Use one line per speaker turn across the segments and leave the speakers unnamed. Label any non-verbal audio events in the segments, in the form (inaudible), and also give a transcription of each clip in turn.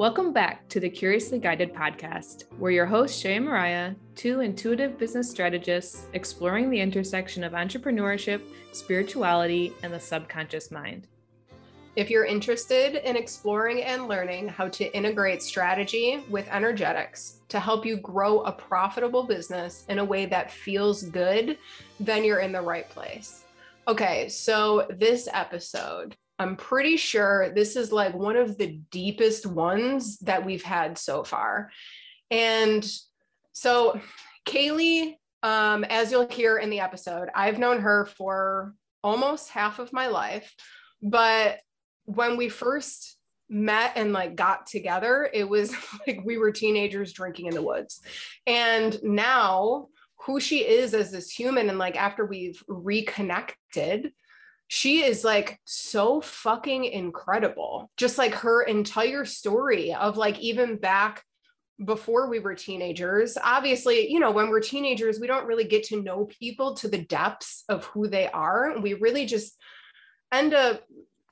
Welcome back to the Curiously Guided podcast. We're your hosts, Shay and Mariah, two intuitive business strategists exploring the intersection of entrepreneurship, spirituality, and the subconscious mind.
If you're interested in exploring and learning how to integrate strategy with energetics to help you grow a profitable business in a way that feels good, then you're in the right place. Okay, so this episode I'm pretty sure this is like one of the deepest ones that we've had so far. And so, Kaylee, um, as you'll hear in the episode, I've known her for almost half of my life. But when we first met and like got together, it was (laughs) like we were teenagers drinking in the woods. And now, who she is as this human, and like after we've reconnected, she is like so fucking incredible. Just like her entire story of like even back before we were teenagers. Obviously, you know, when we're teenagers, we don't really get to know people to the depths of who they are. We really just end up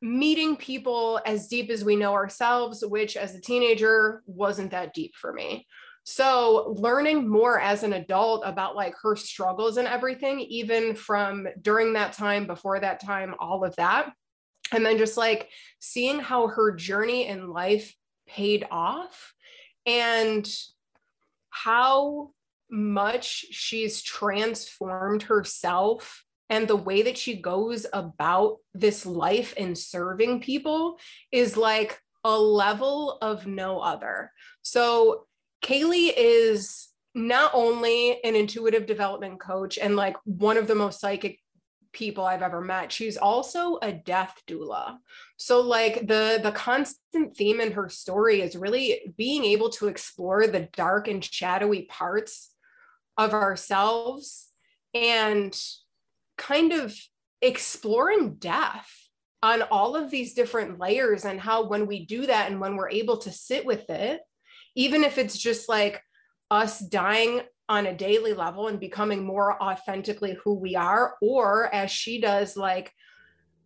meeting people as deep as we know ourselves, which as a teenager wasn't that deep for me. So, learning more as an adult about like her struggles and everything, even from during that time, before that time, all of that. And then just like seeing how her journey in life paid off and how much she's transformed herself and the way that she goes about this life and serving people is like a level of no other. So, Kaylee is not only an intuitive development coach and like one of the most psychic people I've ever met. She's also a death doula. So like the the constant theme in her story is really being able to explore the dark and shadowy parts of ourselves and kind of exploring death on all of these different layers and how when we do that and when we're able to sit with it even if it's just like us dying on a daily level and becoming more authentically who we are or as she does like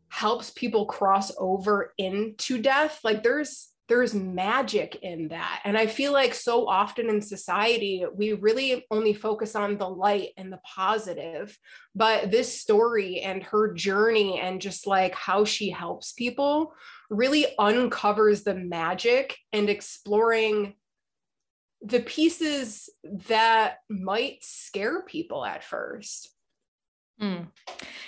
helps people cross over into death like there's there's magic in that. And i feel like so often in society we really only focus on the light and the positive. But this story and her journey and just like how she helps people really uncovers the magic and exploring the pieces that might scare people at first.
Mm.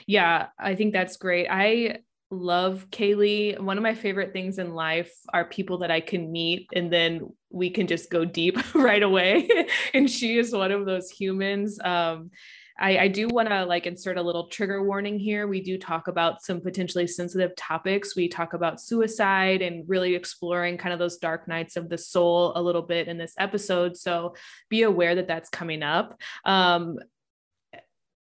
Yeah, I think that's great. I love Kaylee. One of my favorite things in life are people that I can meet and then we can just go deep (laughs) right away. (laughs) and she is one of those humans. Um, I, I do want to like insert a little trigger warning here. We do talk about some potentially sensitive topics. We talk about suicide and really exploring kind of those dark nights of the soul a little bit in this episode. So be aware that that's coming up. Um,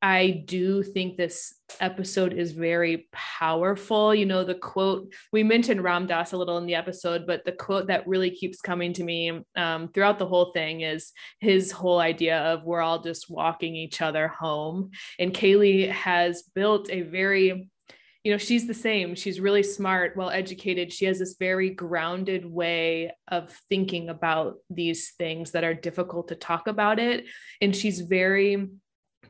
I do think this episode is very powerful. You know, the quote we mentioned Ram Dass a little in the episode, but the quote that really keeps coming to me um, throughout the whole thing is his whole idea of we're all just walking each other home. And Kaylee has built a very you know she's the same she's really smart well educated she has this very grounded way of thinking about these things that are difficult to talk about it and she's very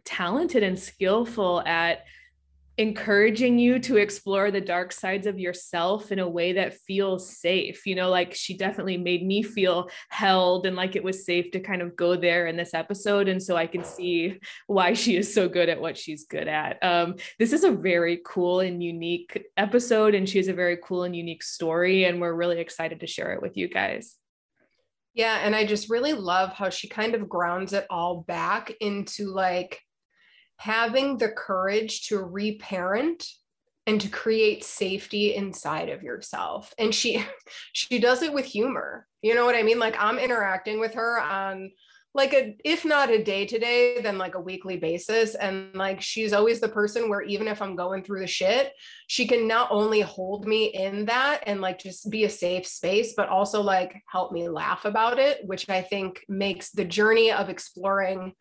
talented and skillful at encouraging you to explore the dark sides of yourself in a way that feels safe. You know, like she definitely made me feel held and like it was safe to kind of go there in this episode. And so I can see why she is so good at what she's good at. Um, this is a very cool and unique episode, and she has a very cool and unique story. And we're really excited to share it with you guys.
Yeah. And I just really love how she kind of grounds it all back into like, having the courage to reparent and to create safety inside of yourself. And she (laughs) she does it with humor. You know what i mean? Like i'm interacting with her on like a if not a day to day then like a weekly basis. And like she's always the person where even if i'm going through the shit she can not only hold me in that and like just be a safe space but also like help me laugh about it which i think makes the journey of exploring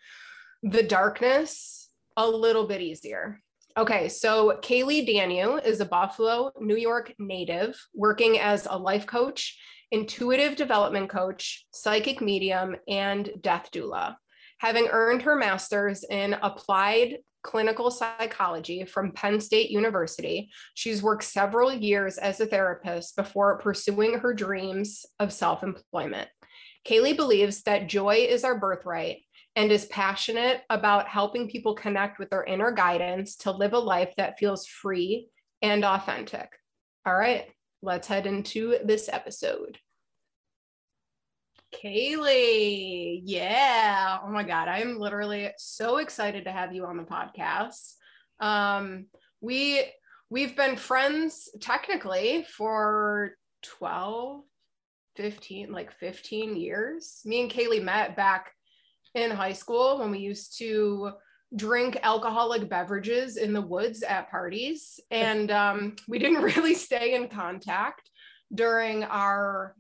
the darkness a little bit easier. Okay, so Kaylee Danu is a Buffalo, New York native working as a life coach intuitive development coach, psychic medium, and death doula. Having earned her master's in applied clinical psychology from Penn State University, she's worked several years as a therapist before pursuing her dreams of self employment. Kaylee believes that joy is our birthright and is passionate about helping people connect with their inner guidance to live a life that feels free and authentic. All right, let's head into this episode. Kaylee, yeah. Oh my God, I'm literally so excited to have you on the podcast. Um, we we've been friends technically for 12, 15, like 15 years. Me and Kaylee met back in high school when we used to drink alcoholic beverages in the woods at parties. And um, we didn't (laughs) really stay in contact during our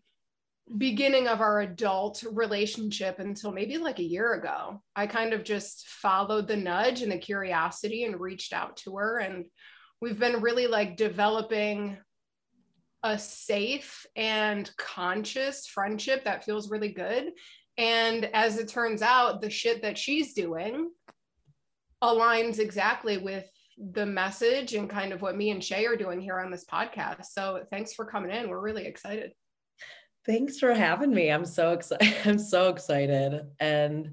beginning of our adult relationship until maybe like a year ago. I kind of just followed the nudge and the curiosity and reached out to her. And we've been really like developing a safe and conscious friendship that feels really good. And as it turns out, the shit that she's doing aligns exactly with the message and kind of what me and Shay are doing here on this podcast. So thanks for coming in. We're really excited.
Thanks for having me. I'm so excited. (laughs) I'm so excited. And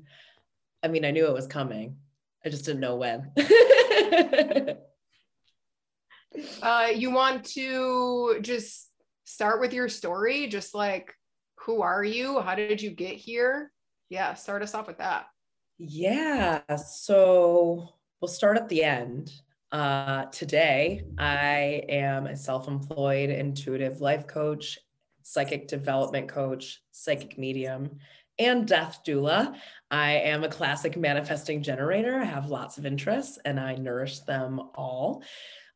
I mean, I knew it was coming. I just didn't know when. (laughs)
uh, you want to just start with your story? Just like, who are you? How did you get here? Yeah, start us off with that.
Yeah. So we'll start at the end. Uh, today, I am a self employed intuitive life coach, psychic development coach, psychic medium, and death doula. I am a classic manifesting generator. I have lots of interests and I nourish them all.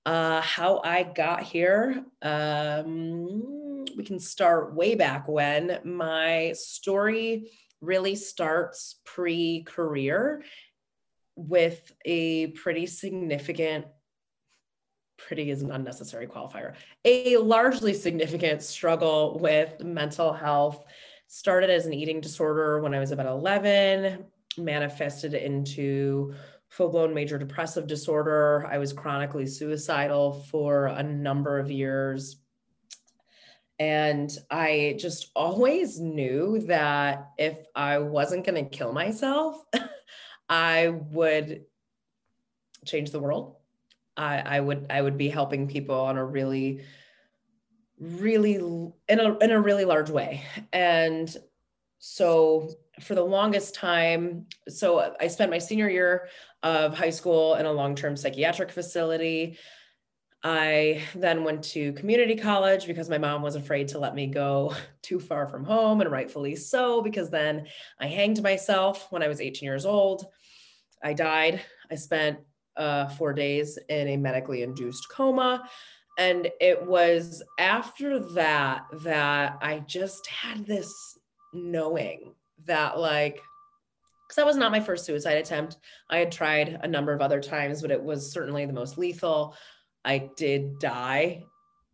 Uh, how I got here, um, we can start way back when. My story really starts pre career with a pretty significant pretty is an unnecessary qualifier a largely significant struggle with mental health started as an eating disorder when i was about 11 manifested into full-blown major depressive disorder i was chronically suicidal for a number of years and I just always knew that if I wasn't going to kill myself, (laughs) I would change the world. I, I would I would be helping people on a really, really in a in a really large way. And so for the longest time, so I spent my senior year of high school in a long-term psychiatric facility. I then went to community college because my mom was afraid to let me go (laughs) too far from home, and rightfully so, because then I hanged myself when I was 18 years old. I died. I spent uh, four days in a medically induced coma. And it was after that that I just had this knowing that, like, because that was not my first suicide attempt. I had tried a number of other times, but it was certainly the most lethal. I did die.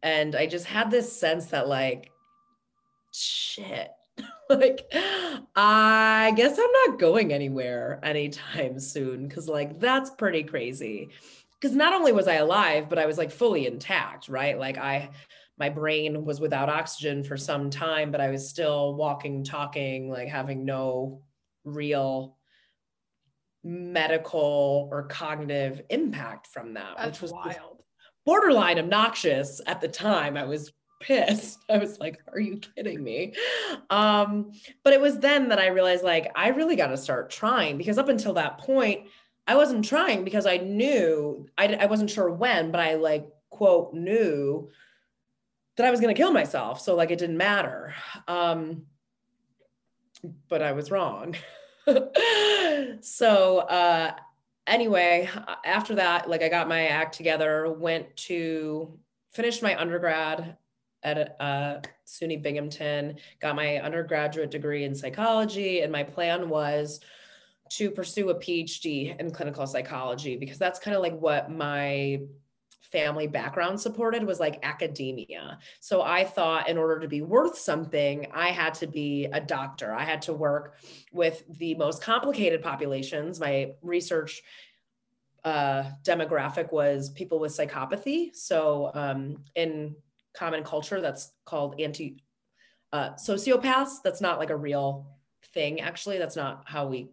And I just had this sense that, like, shit, (laughs) like, I guess I'm not going anywhere anytime (laughs) soon. Cause, like, that's pretty crazy. Because not only was I alive, but I was like fully intact, right? Like, I, my brain was without oxygen for some time, but I was still walking, talking, like having no real medical or cognitive impact from that,
That's
which was
wild
borderline obnoxious at the time. I was pissed. (laughs) I was like, are you kidding me? Um, but it was then that I realized like I really got to start trying because up until that point, I wasn't trying because I knew I, I wasn't sure when, but I like quote knew that I was going to kill myself. So like it didn't matter. Um, but I was wrong. (laughs) so uh, anyway, after that, like I got my act together, went to finish my undergrad at uh, SUNY Binghamton, got my undergraduate degree in psychology, and my plan was to pursue a PhD in clinical psychology because that's kind of like what my family background supported was like academia. So I thought in order to be worth something, I had to be a doctor. I had to work with the most complicated populations. My research uh, demographic was people with psychopathy. So um, in common culture, that's called anti uh, sociopaths. That's not like a real thing, actually. That's not how we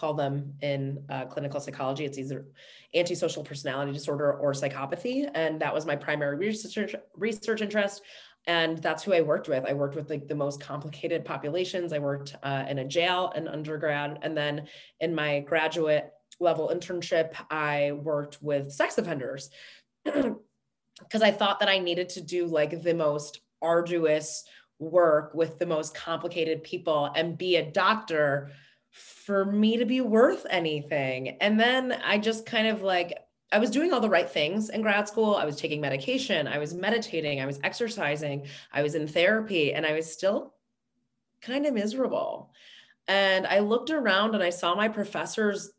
call them in uh, clinical psychology. It's either antisocial personality disorder or psychopathy. And that was my primary research, research interest. And that's who I worked with. I worked with like the most complicated populations. I worked uh, in a jail in undergrad. And then in my graduate level internship, I worked with sex offenders (clears throat) because I thought that I needed to do like the most arduous work with the most complicated people and be a doctor for me to be worth anything. And then I just kind of like, I was doing all the right things in grad school. I was taking medication, I was meditating, I was exercising, I was in therapy, and I was still kind of miserable. And I looked around and I saw my professors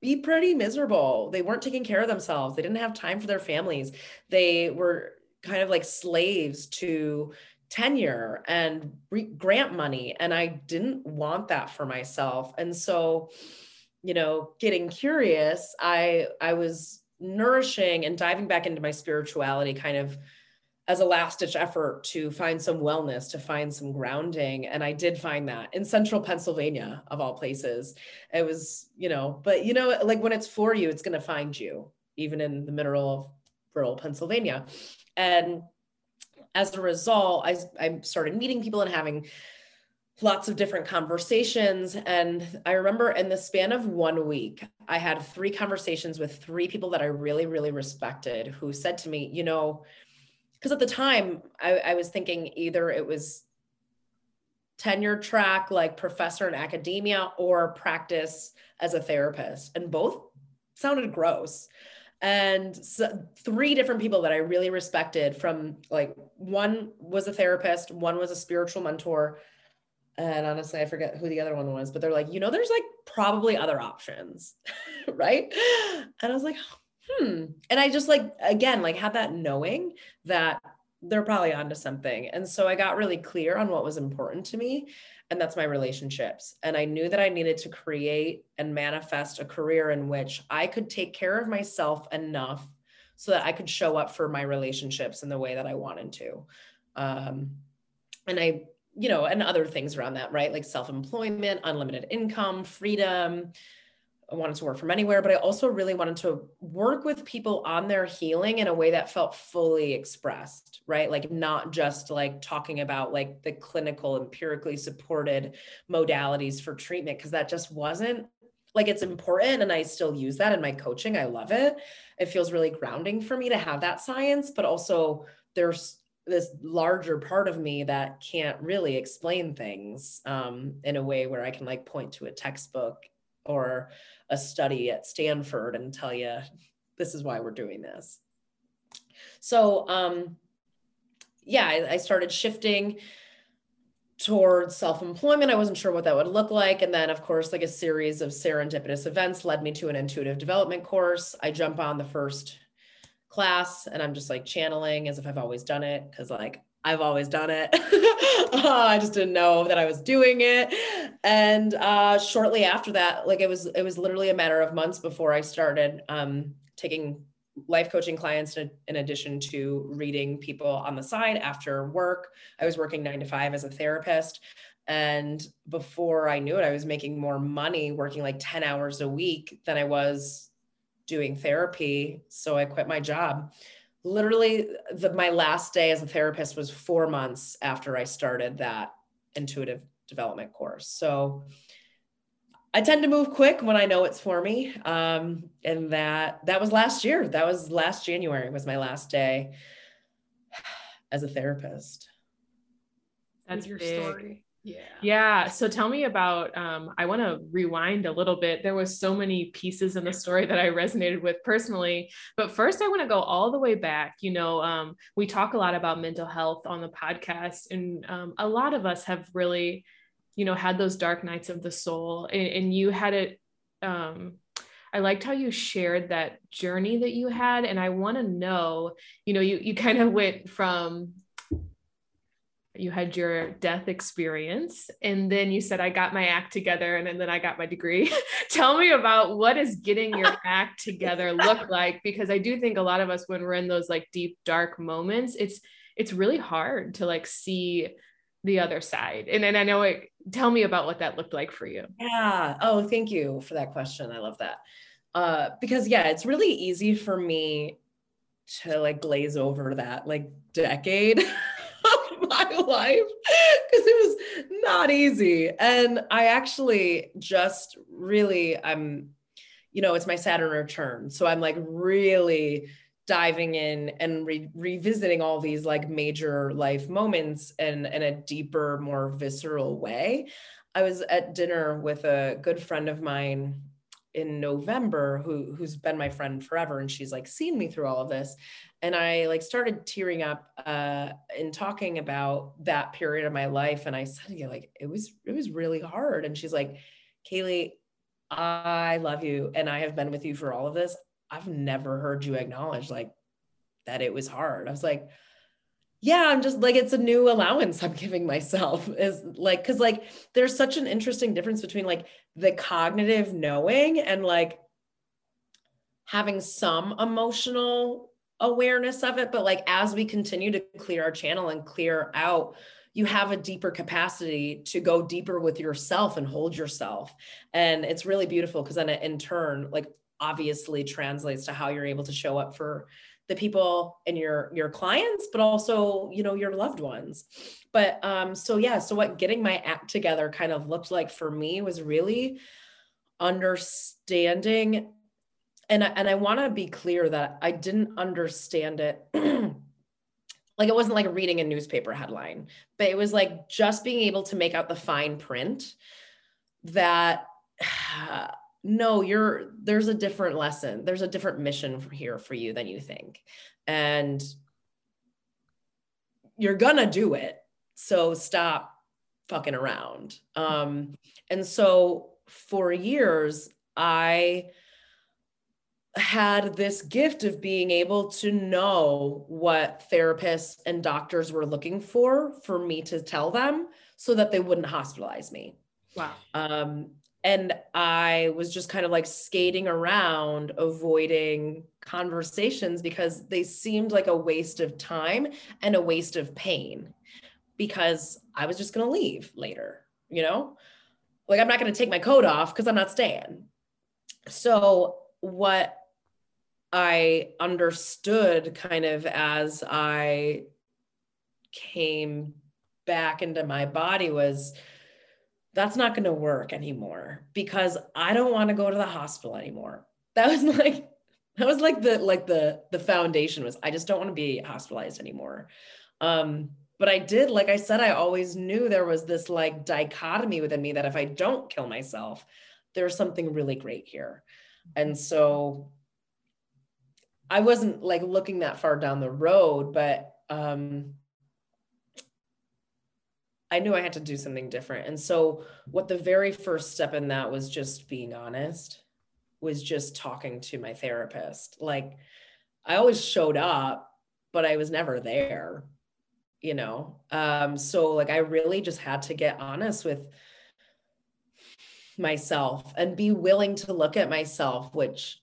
be pretty miserable. They weren't taking care of themselves. They didn't have time for their families. They were kind of like slaves to tenure and re- grant money and i didn't want that for myself. And so you know getting curious i i was nourishing and diving back into my spirituality kind of as a last ditch effort to find some wellness to find some grounding. And i did find that in central pennsylvania of all places. It was you know but you know like when it's for you it's going to find you even in the middle of rural pennsylvania. And as a result, I, I started meeting people and having lots of different conversations. And I remember in the span of one week, I had three conversations with three people that I really, really respected who said to me, you know, because at the time I, I was thinking either it was tenure track, like professor in academia, or practice as a therapist. And both sounded gross and so three different people that I really respected from like one was a therapist, one was a spiritual mentor, and honestly, I forget who the other one was, but they're like, you know, there's like probably other options, (laughs) right? And I was like, hmm. And I just like again, like had that knowing that they're probably onto something. And so I got really clear on what was important to me and that's my relationships. And I knew that I needed to create and manifest a career in which I could take care of myself enough so that I could show up for my relationships in the way that I wanted to. Um, and I, you know, and other things around that, right? Like self employment, unlimited income, freedom, I wanted to work from anywhere, but I also really wanted to work with people on their healing in a way that felt fully expressed, right? Like not just like talking about like the clinical, empirically supported modalities for treatment, because that just wasn't like it's important. And I still use that in my coaching. I love it. It feels really grounding for me to have that science, but also there's this larger part of me that can't really explain things um, in a way where I can like point to a textbook or a study at Stanford and tell you this is why we're doing this. So, um, yeah, I, I started shifting towards self-employment. I wasn't sure what that would look like. And then of course, like a series of serendipitous events led me to an intuitive development course. I jump on the first class and I'm just like channeling as if I've always done it. Cause like I've always done it. (laughs) uh, I just didn't know that I was doing it. And uh, shortly after that, like it was, it was literally a matter of months before I started um, taking life coaching clients in, in addition to reading people on the side after work. I was working nine to five as a therapist. And before I knew it, I was making more money working like 10 hours a week than I was doing therapy. So I quit my job literally the, my last day as a therapist was four months after I started that intuitive development course. So I tend to move quick when I know it's for me. Um, and that that was last year. That was last January was my last day as a therapist.
That's
your
big.
story. Yeah.
Yeah. So tell me about, um, I want to rewind a little bit. There was so many pieces in the story that I resonated with personally, but first I want to go all the way back. You know, um, we talk a lot about mental health on the podcast and um, a lot of us have really, you know, had those dark nights of the soul and, and you had it, um, I liked how you shared that journey that you had. And I want to know, you know, you, you kind of went from you had your death experience and then you said i got my act together and then i got my degree. (laughs) Tell me about what is getting your (laughs) act together look like because i do think a lot of us when we're in those like deep dark moments it's it's really hard to like see the other side and then i know it tell me about what that looked like for you.
Yeah. Oh thank you for that question. I love that. Uh because yeah it's really easy for me to like glaze over that like decade (laughs) (laughs) my life because it was not easy. And I actually just really, I'm, you know, it's my Saturn return. So I'm like really diving in and re- revisiting all these like major life moments in, in a deeper, more visceral way. I was at dinner with a good friend of mine in November who who's been my friend forever and she's like seen me through all of this and I like started tearing up uh in talking about that period of my life and I said yeah like it was it was really hard. And she's like Kaylee I love you and I have been with you for all of this. I've never heard you acknowledge like that it was hard. I was like yeah i'm just like it's a new allowance i'm giving myself is like because like there's such an interesting difference between like the cognitive knowing and like having some emotional awareness of it but like as we continue to clear our channel and clear out you have a deeper capacity to go deeper with yourself and hold yourself. And it's really beautiful because then it in turn like obviously translates to how you're able to show up for the people and your your clients but also you know your loved ones. But um so yeah so what getting my act together kind of looked like for me was really understanding and I, and I want to be clear that I didn't understand it. (clears throat) Like it wasn't like reading a newspaper headline but it was like just being able to make out the fine print that (sighs) no you're there's a different lesson. There's a different mission here for you than you think. And you're gonna do it so stop fucking around. Um and so for years i had this gift of being able to know what therapists and doctors were looking for for me to tell them so that they wouldn't hospitalize me
wow
um and I was just kind of like skating around, avoiding conversations because they seemed like a waste of time and a waste of pain because I was just going to leave later, you know? Like, I'm not going to take my coat off because I'm not staying. So, what I understood kind of as I came back into my body was that's not going to work anymore because I don't want to go to the hospital anymore. (laughs) That was like that was like the like the the foundation was I just don't want to be hospitalized anymore. Um but I did like I said I always knew there was this like dichotomy within me that if I don't kill myself there's something really great here. And so I wasn't like looking that far down the road but um I knew I had to do something different. And so, what the very first step in that was just being honest, was just talking to my therapist. Like, I always showed up, but I was never there, you know? Um, so, like, I really just had to get honest with myself and be willing to look at myself, which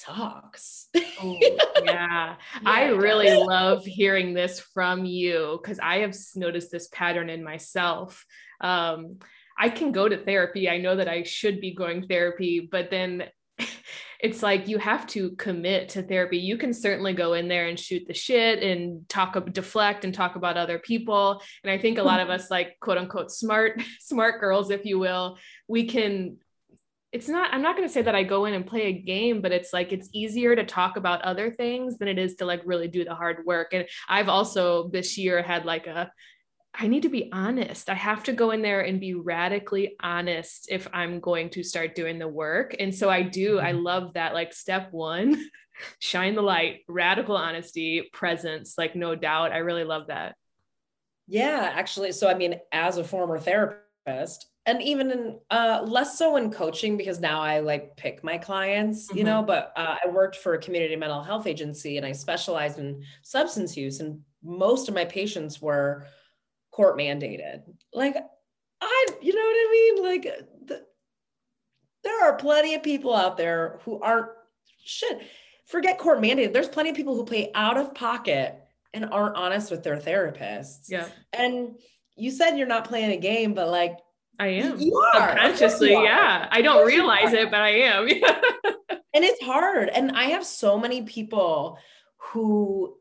sucks.
oh, yeah. (laughs) yeah. I really love hearing this from you because I have noticed this pattern in myself. Um, I can go to therapy. I know that I should be going therapy, but then (laughs) it's like you have to commit to therapy. You can certainly go in there and shoot the shit and talk deflect and talk about other people. And I think a lot of us like quote unquote smart (laughs) smart girls if you will, we can it's not i'm not going to say that i go in and play a game but it's like it's easier to talk about other things than it is to like really do the hard work. And i've also this year had like a i need to be honest. I have to go in there and be radically honest if i'm going to start doing the work. And so i do i mm-hmm. love that like step one (laughs) shine the light radical honesty presence like no doubt. I really love that.
Yeah actually so i mean as a former therapist and even in uh less so in coaching because now I like pick my clients, you
Mhm.
know, but uh, I worked for a community mental health agency and I specialized in substance use and most of my patients were court mandated. Like I you know what I mean? Like the, there are plenty of people out there who aren't shit. Forget court mandated. There's plenty of people who pay out of pocket and aren't honest with their therapists.
Yeah,
And you said you're not playing a game, but like
I am.
you are
Subconsciously,
you are.
yeah. I don't realize it, but I am. (laughs)
And it's hard and i have so many people who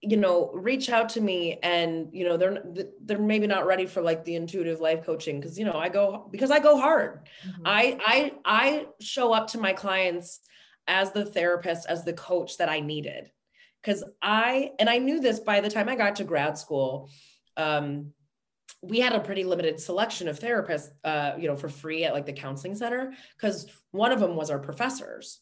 you know reach out to me and you know they're they're maybe not ready for like the intuitive life coaching because you know i go because i go hard i i i show up to my clients as the therapist as the coach that i needed because i and i knew this by the time i got to grad school um we had a pretty limited selection of therapists uh you know for free at like the counseling center because one of them was our professors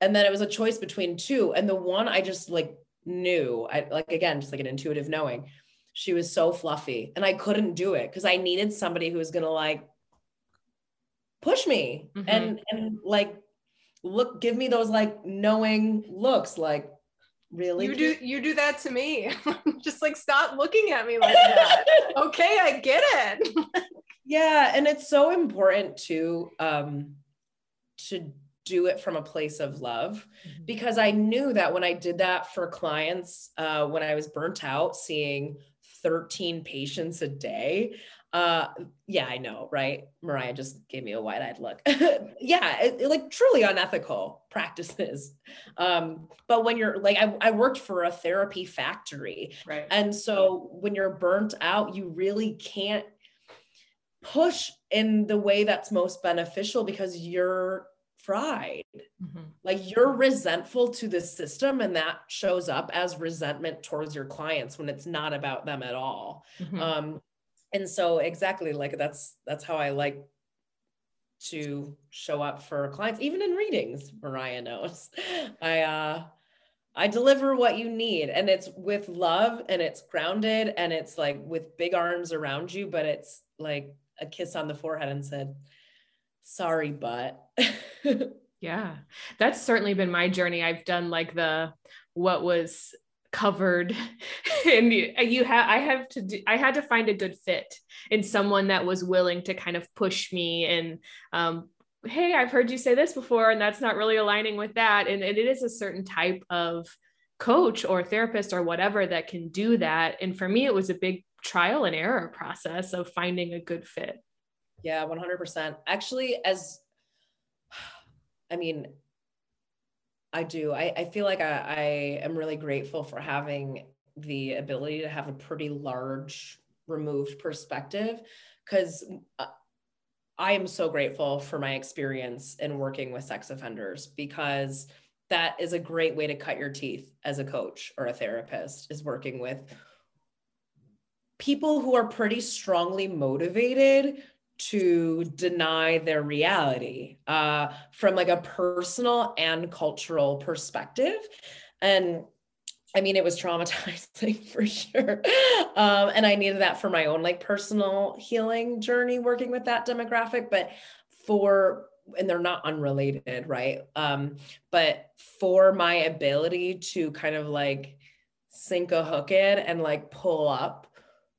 and then it was a choice between two and the one i just like knew i like again just like an intuitive knowing she was so fluffy and i couldn't do it because i needed somebody who was gonna like push me
Mhm.
and and like look give me those like knowing looks like really
You do you do that to me. (laughs) Just like stop looking at me like that. (laughs) okay, I get it. (laughs)
yeah and it's so important to um to do it from a place of love
Mhm.
because I knew that when I did that for clients, uh, when I was burnt out, seeing 13 patients a day. Uh, yeah, I know, right? Mariah just gave me a wide eyed look. (laughs) yeah, it, it, like truly unethical practices. Um, but when you're like, I, I worked for a therapy factory.
Right.
And so when you're burnt out, you really can't push in the way that's most beneficial because you're fried
Mhm.
like you're resentful to the system and that shows up as resentment towards your clients when it's not about them at all
Mhm.
um and so exactly like that's that's how i like to show up for clients even in readings mariah knows. (laughs) I uh i deliver what you need and it's with love and it's grounded and it's like with big arms around you but it's like a kiss on the forehead and said sorry but (laughs)
Yeah, that's certainly been my journey. I've done like the what was covered (laughs) and you, you have I have to do, I had to find a good fit in someone that was willing to kind of push me and um hey I've heard you say this before and that's not really aligning with that and, and it is a certain type of coach or therapist or whatever that can do that and for me it was a big trial and error process of finding a good fit.
Yeah, 100%. Actually, as (sighs) I mean, I do. I, I feel like I, I am really grateful for having the ability to have a pretty large removed perspective because uh, I am so grateful for my experience in working with sex offenders because that is a great way to cut your teeth as a coach or a therapist is working with people who are pretty strongly motivated to deny their reality uh, from like a personal and cultural perspective. And i mean it was traumatizing (laughs) for sure. Um, and i needed that for my own like personal healing journey working with that demographic but for and they're not unrelated right? Um, but for my ability to kind of like sink a hook in and like pull up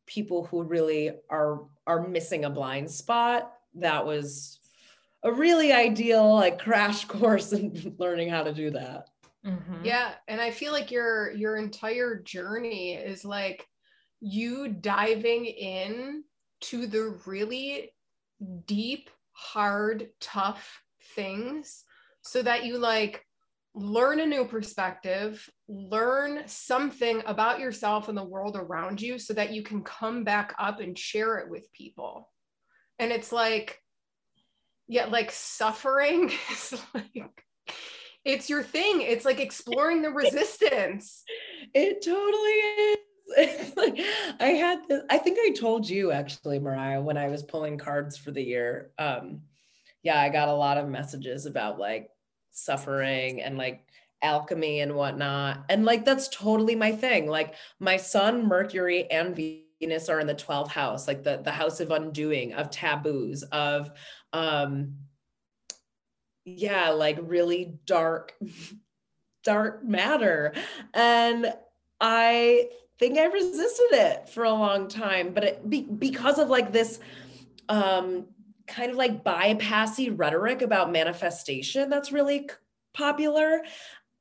people who really are are missing a blind spot that was a really ideal like crash (laughs) course in learning how to do that
Mhm.
Yeah, and I feel like your your entire journey is like you diving in to the really deep, hard, tough things so that you like learn a new perspective, learn something about yourself and the world around you so that you can come back up and share it with people. And it's like yeah, like suffering (laughs) is like it's your thing. It's like exploring the resistance.
it totally is (laughs) It's like i had this i think i told you actually mariah when i was pulling cards for the year um yeah i got a lot of messages about like suffering and like alchemy and whatnot and like that's totally my thing like my sun mercury and Venus are in the 12th house, like the, the house of undoing, of taboos, of um yeah, like really dark, (laughs) dark matter. And I think I resisted it for a long time, but it be, because of like this um kind of like bypassy rhetoric about manifestation that's really popular.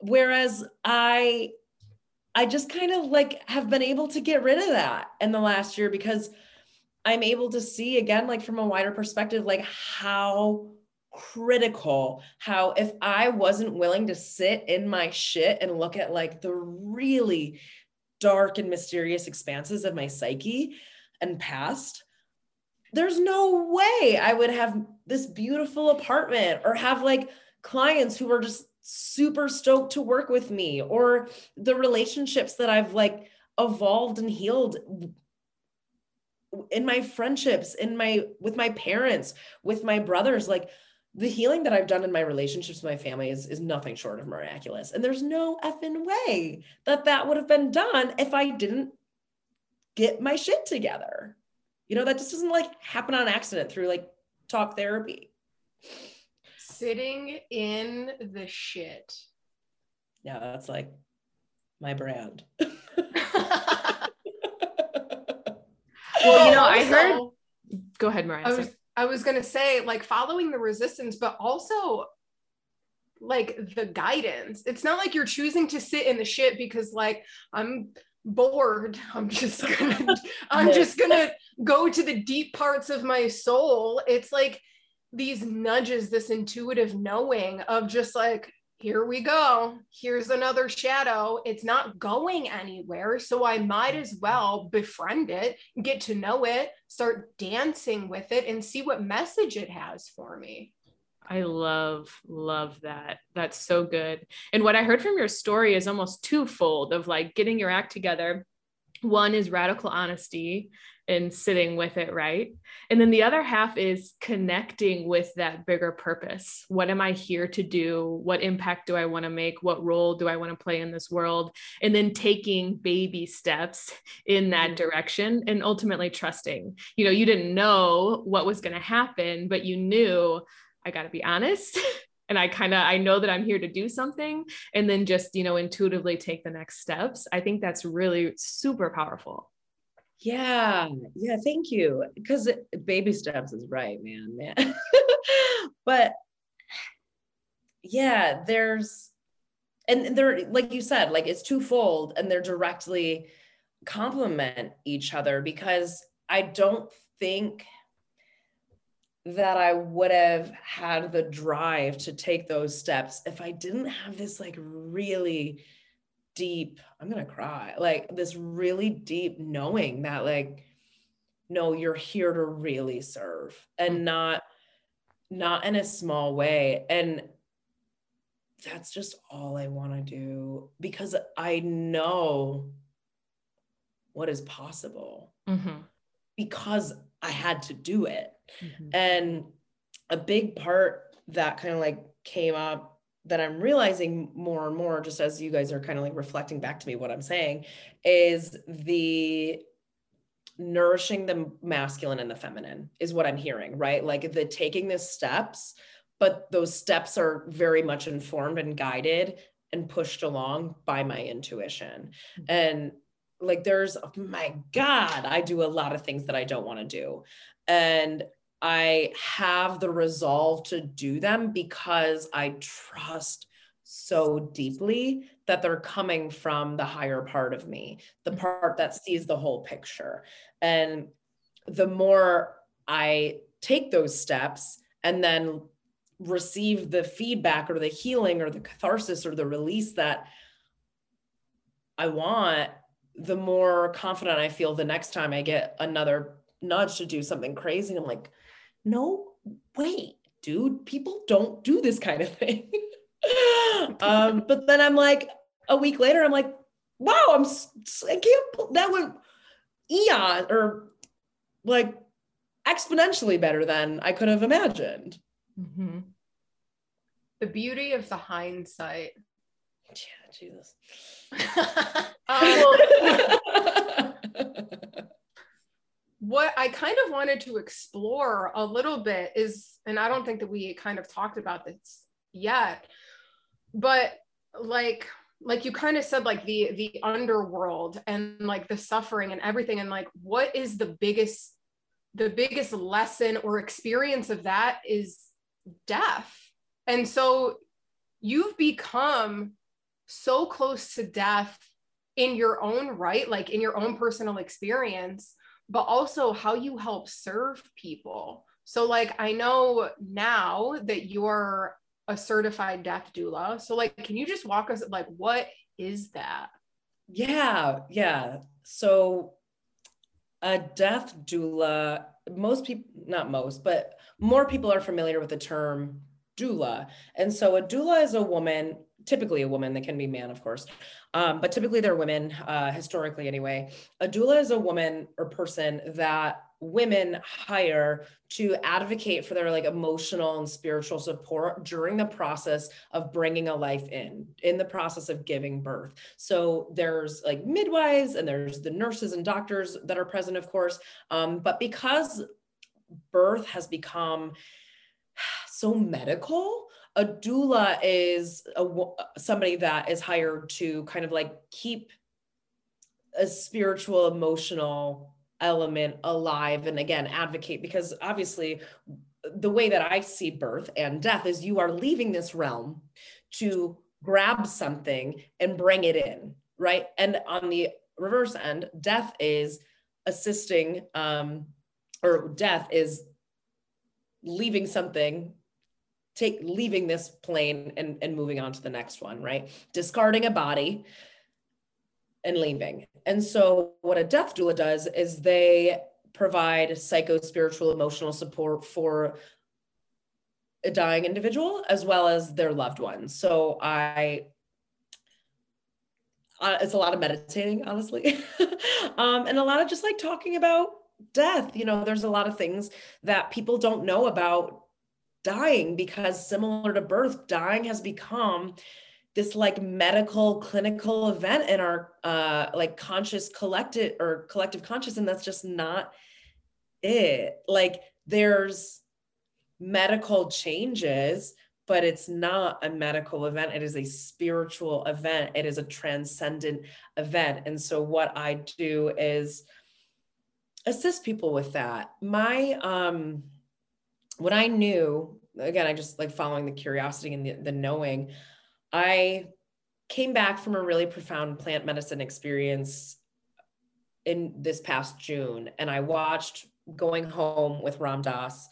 Whereas i i just kind of like have been able to get rid of that in the last year because i'm able to see again like from a wider perspective like how critical how if i wasn't willing to sit in my shit and look at like the really dark and mysterious expanses of my psyche and past there's no way I would have this beautiful apartment or have like clients who are just super stoked to work with me or the relationships that I've like evolved and healed in my friendships in my with my parents with my brothers like the healing that I've done in my relationships with my family is, is nothing short of miraculous. And there's no effing way that that would have been done if I didn't get my shit together. You know, that just doesn't like happen on accident through like talk therapy.
Sitting in the shit.
Yeah, that's like my brand. (laughs)
well, you know, I heard. Go ahead, Mariah.
I was, I was gonna say, like, following the resistance, but also like the guidance. It's not like you're choosing to sit in the shit because, like, I'm bored. (laughs) I'm just gonna (laughs) I'm just gonna go to the deep parts of my soul. It's like these nudges, this intuitive knowing of just like, here we go. Here's another shadow. It's not going anywhere. So I might as mm-hmm. well befriend it, get to know it, start dancing with it, and see what message it has for me.
I love, love that. That's so good. And what I heard from your story is almost twofold of like getting your act together. One is radical honesty and sitting with it, right? And then the other half is connecting with that bigger purpose. What am I here to do? What impact do I want to make? What role do I want to play in this world? And then taking baby steps in that mm-hmm. direction and ultimately trusting. You know, you didn't know what was going to happen, but you knew I got to be honest. (laughs) and I kind of I know that I'm here to do something and then just, you know, intuitively take the next steps. I think that's really super powerful.
Yeah. Yeah, thank you. Cuz baby steps is right, man, man. (laughs) but yeah, there's and they're like you said, like it's twofold and they're directly complement each other because I don't think that I would have had the drive to take those steps if I didn't have this like really deep, I'm going to cry, like this really deep knowing that like, no, you're here to really serve and mm. not, not in a small way. And that's just all I want to do because I know what is possible mm-hmm. because I had to do it. Mm-hmm. And a big part that kind of like came up that I'm realizing more and more, just as you guys are kind of like reflecting back to me what I'm saying, is the nourishing the masculine and the feminine is what I'm hearing, right? Like the taking the steps, but those steps are very much informed and guided and pushed along by my intuition. Mm-hmm. And like there's oh my god i do a lot of things that i don't want to do and i have the resolve to do them because i trust so deeply that they're coming from the higher part of me the mm-hmm. part that sees the whole picture and the more i take those steps and then receive the feedback or the healing or the catharsis or the release that i want the more confident I feel the next time I get another nudge to do something crazy. I'm like, no, wait, dude, people don't do this kind of thing. (laughs) um, but then I'm like, a week later, I'm like, wow, I'm, I can't, that went eon or like exponentially better than I could have imagined. Mm-hmm.
The beauty of the hindsight.
Yeah, Jesus. (laughs)
um, (laughs) what I kind of wanted to explore a little bit is, and I don't think that we kind of talked about this yet, but like like you kind of said like the the underworld and like the suffering and everything and like what is the biggest the biggest lesson or experience of that is death. And so you've become so close to death in your own right like in your own personal experience but also how you help serve people so like i know now that you're a certified death doula. So like can you just walk us like what is that?
Yeah, yeah. So a death doula, most people not most, but more people are familiar with the term doula. And so a doula is a woman, typically a woman, they can be man, of course, um, but typically they're women, uh, historically anyway. A doula is a woman or person that women hire to advocate for their like emotional and spiritual support during the process of bringing a life in in the process of giving birth so there's like midwives and there's the nurses and doctors that are present of course um, but because birth has become so medical a doula is a, somebody that is hired to kind of like keep a spiritual emotional element alive and again advocate because obviously the way that I see birth and death is you are leaving this realm to grab something and bring it in, right? And on the reverse end, death is assisting, um, or death is leaving something, take leaving this plane and, and moving on to the next one, right? Discarding a body and leaving. And so, what a death doula does is they provide psycho spiritual emotional support for a dying individual as well as their loved ones. So, I uh, it's a lot of meditating, honestly, (laughs) um, and a lot of just like talking about death. You know, there's a lot of things that people don't know about dying because similar to birth, dying has become this like medical clinical event in our uh like conscious collective or collective conscious and that's just not it. Like there's medical changes but it's not a medical event. It is a spiritual event. It is a transcendent event. And so what i do is assist people with that. My um what i knew again i just like following the curiosity and the, the knowing I came back from a really profound plant medicine experience in this past June, and I watched Going Home with Ram Dass,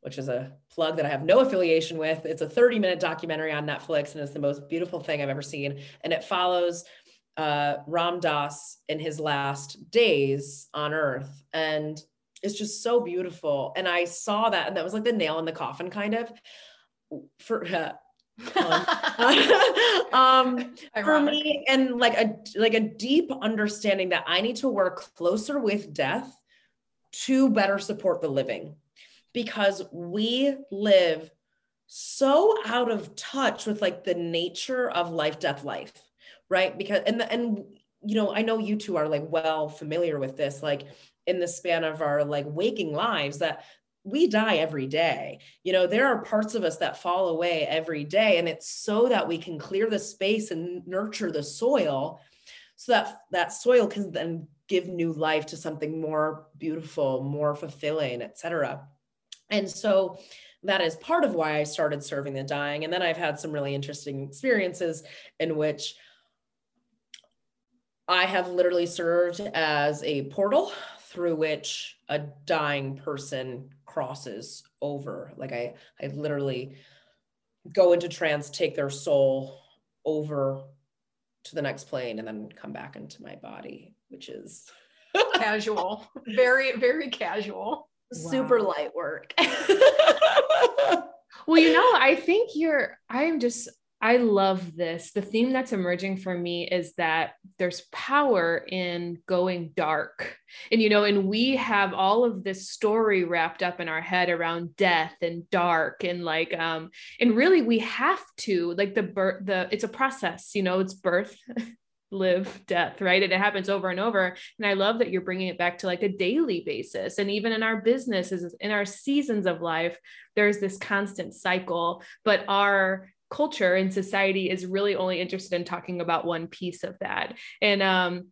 which is a plug that I have no affiliation with. It's a 30 minute documentary on Netflix, and it's the most beautiful thing I've ever seen. And it follows uh, Ram Dass in his last days on Earth. And it's just so beautiful. And I saw that, and that was like the nail in the coffin, kind of. For uh, (laughs) (laughs) um, for me and like a like a deep understanding that i need to work closer with death to better support the living because we live so out of touch with like the nature of life death life right because and the, and you know i know you two are like well familiar with this like in the span of our like waking lives that we die every day. You know, there are parts of us that fall away every day. And it's so that we can clear the space and nurture the soil so that that soil can then give new life to something more beautiful, more fulfilling, etc. And so that is part of why I started serving the dying. And then I've had some really interesting experiences in which I have literally served as a portal through which a dying person crosses over. Like I, I literally go into trance, take their soul over to the next plane, and then come back into my body, which is (laughs)
casual, very, very casual.
Super light work. (laughs)
well, you know, I think you're, I'm just, I love this. The theme that's emerging for me is that there's power in going dark. And, you know, and we have all of this story wrapped up in our head around death and dark and like, um, and really we have to like the birth, the, it's a process, you know, it's birth, (laughs) live death right and it happens over and over and i love that you're bringing it back to like a daily basis and even in our businesses in our seasons of life there's this constant cycle but our culture and society is really only interested in talking about one piece of that and um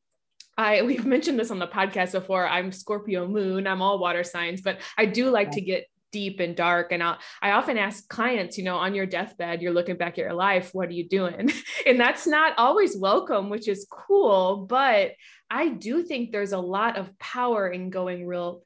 I (laughs) we've mentioned this on the podcast before. I'm Scorpio moon. I'm all water signs, but I do like to get deep and dark. And I'll, I often ask clients, you know, on your deathbed, you're looking back at your life, what are you doing? (laughs) and that's not always welcome, which is cool. But I do think there's a lot of power in going real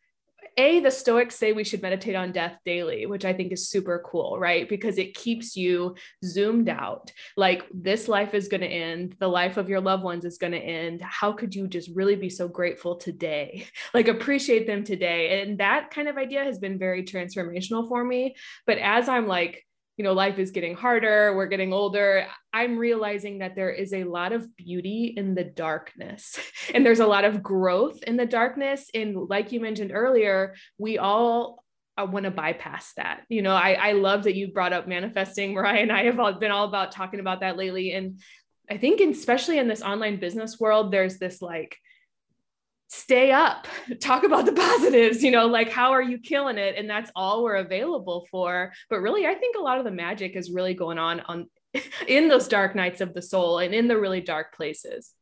a the stoics say we should meditate on death daily which i think is super cool right? Because it keeps you zoomed out. Like this life is going to end the life of your loved ones is going to end. How could you just really be so grateful today? (laughs) Like appreciate them today. And that kind of idea has been very transformational for me. But as i'm like you know life is getting harder we're getting older i'm realizing that there is a lot of beauty in the darkness (laughs) and there's a lot of growth in the darkness and like you mentioned earlier we all uh, I want to bypass that. You know, I, I love that you brought up manifesting. Mariah and I have all been all about talking about that lately. And I think, especially in this online business world, there's this like, stay up (laughs) talk about the positives you know like how are you killing it? And that's all we're available for. But really i think a lot of the magic is really going on on (laughs) in those dark nights of the soul and in the really dark places.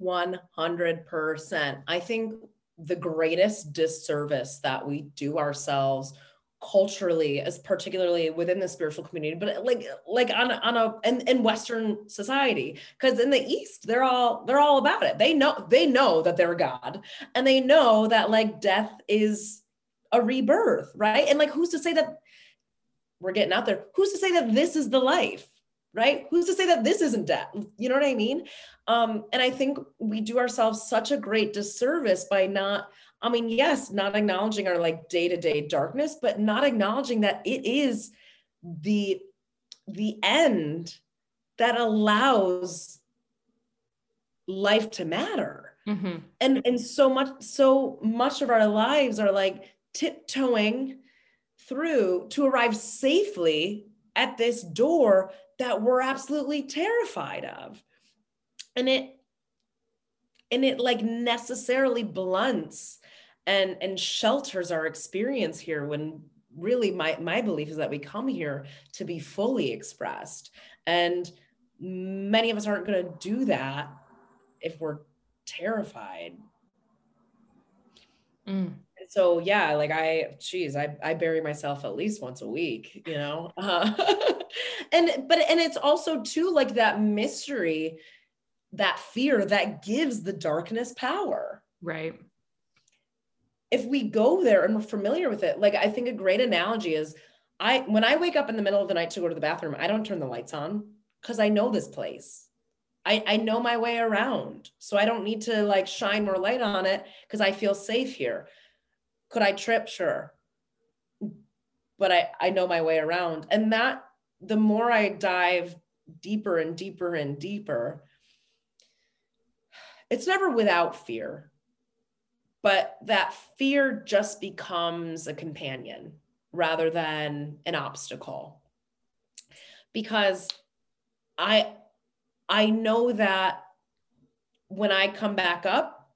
100% i think the greatest disservice that we do ourselves culturally as particularly within the spiritual community but like like on on a in, in western society because in the east they're all they're all about it. They know they know that they're god and they know that like death is a rebirth right? And like who's to say that we're getting out there who's to say that this is the life right? Who's to say that this isn't death? You know what i mean? Um and i think we do ourselves such a great disservice by not I mean, yes, not acknowledging our like day-to-day darkness, but not acknowledging that it is the the end that allows life to matter. Mm-hmm. And and so much so much of our lives are like tiptoeing through to arrive safely at this door that we're absolutely terrified of. And it and it like necessarily blunts and and shelters our experience here when really my my belief is that we come here to be fully expressed. And many of us aren't going to do that if we're terrified. Mm. so yeah like i geez I, I bury myself at least once a week you know? Uh, (laughs) and but and it's also too like that mystery that fear that gives the darkness power.
Right
if we go there and we're familiar with it, like I think a great analogy is I when I wake up in the middle of the night to go to the bathroom, I don't turn the lights on because I know this place. I, I know my way around. So I don't need to like shine more light on it because I feel safe here. Could I trip? Sure. But I, I know my way around. And that the more I dive deeper and deeper and deeper, it's never without fear but that fear just becomes a companion rather than an obstacle because i i know that when i come back up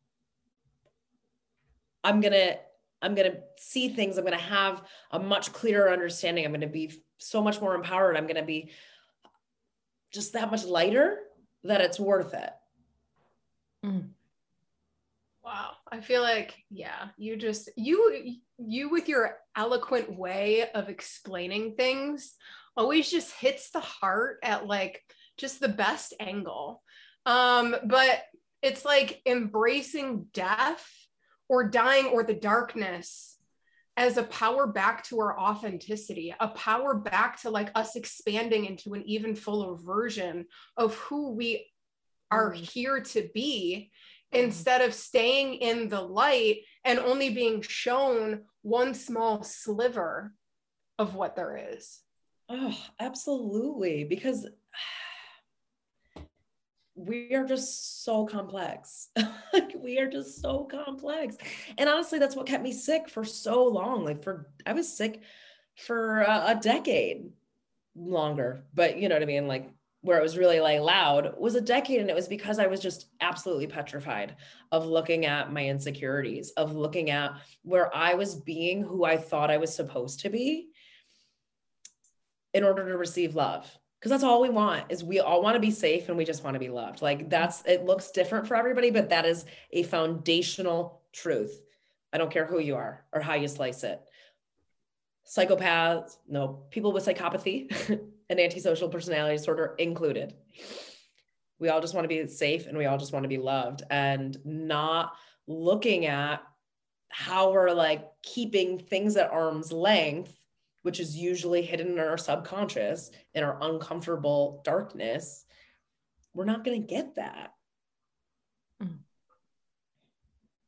i'm going to i'm going to see things i'm going to have a much clearer understanding i'm going to be so much more empowered i'm going to be just that much lighter that it's worth it
mm. I feel like, yeah, you just, you, you with your eloquent way of explaining things always just hits the heart at like just the best angle. Um, but it's like embracing death or dying or the darkness as a power back to our authenticity, a power back to like us expanding into an even fuller version of who we are mm. here to be Mm-hmm. instead of staying in the light and only being shown one small sliver of what there is.
Oh, absolutely. Because (sighs) we are just so complex. (laughs) we are just so complex. And honestly, that's what kept me sick for so long. Like, for I was sick for a, a decade longer, but you know what I mean? Like, where it was really like loud was a decade and it was because i was just absolutely petrified of looking at my insecurities of looking at where i was being who i thought i was supposed to be in order to receive love. Because that's all we want is we all want to be safe and we just want to be loved. Like that's it looks different for everybody but that is a foundational truth. I don't care who you are or how you slice it. Psychopaths no people with psychopathy (laughs) and antisocial personality disorder included we all just want to be safe and we all just want to be loved and not looking at how we're like keeping things at arm's length which is usually hidden in our subconscious in our uncomfortable darkness, we're not going to get that.
Mm.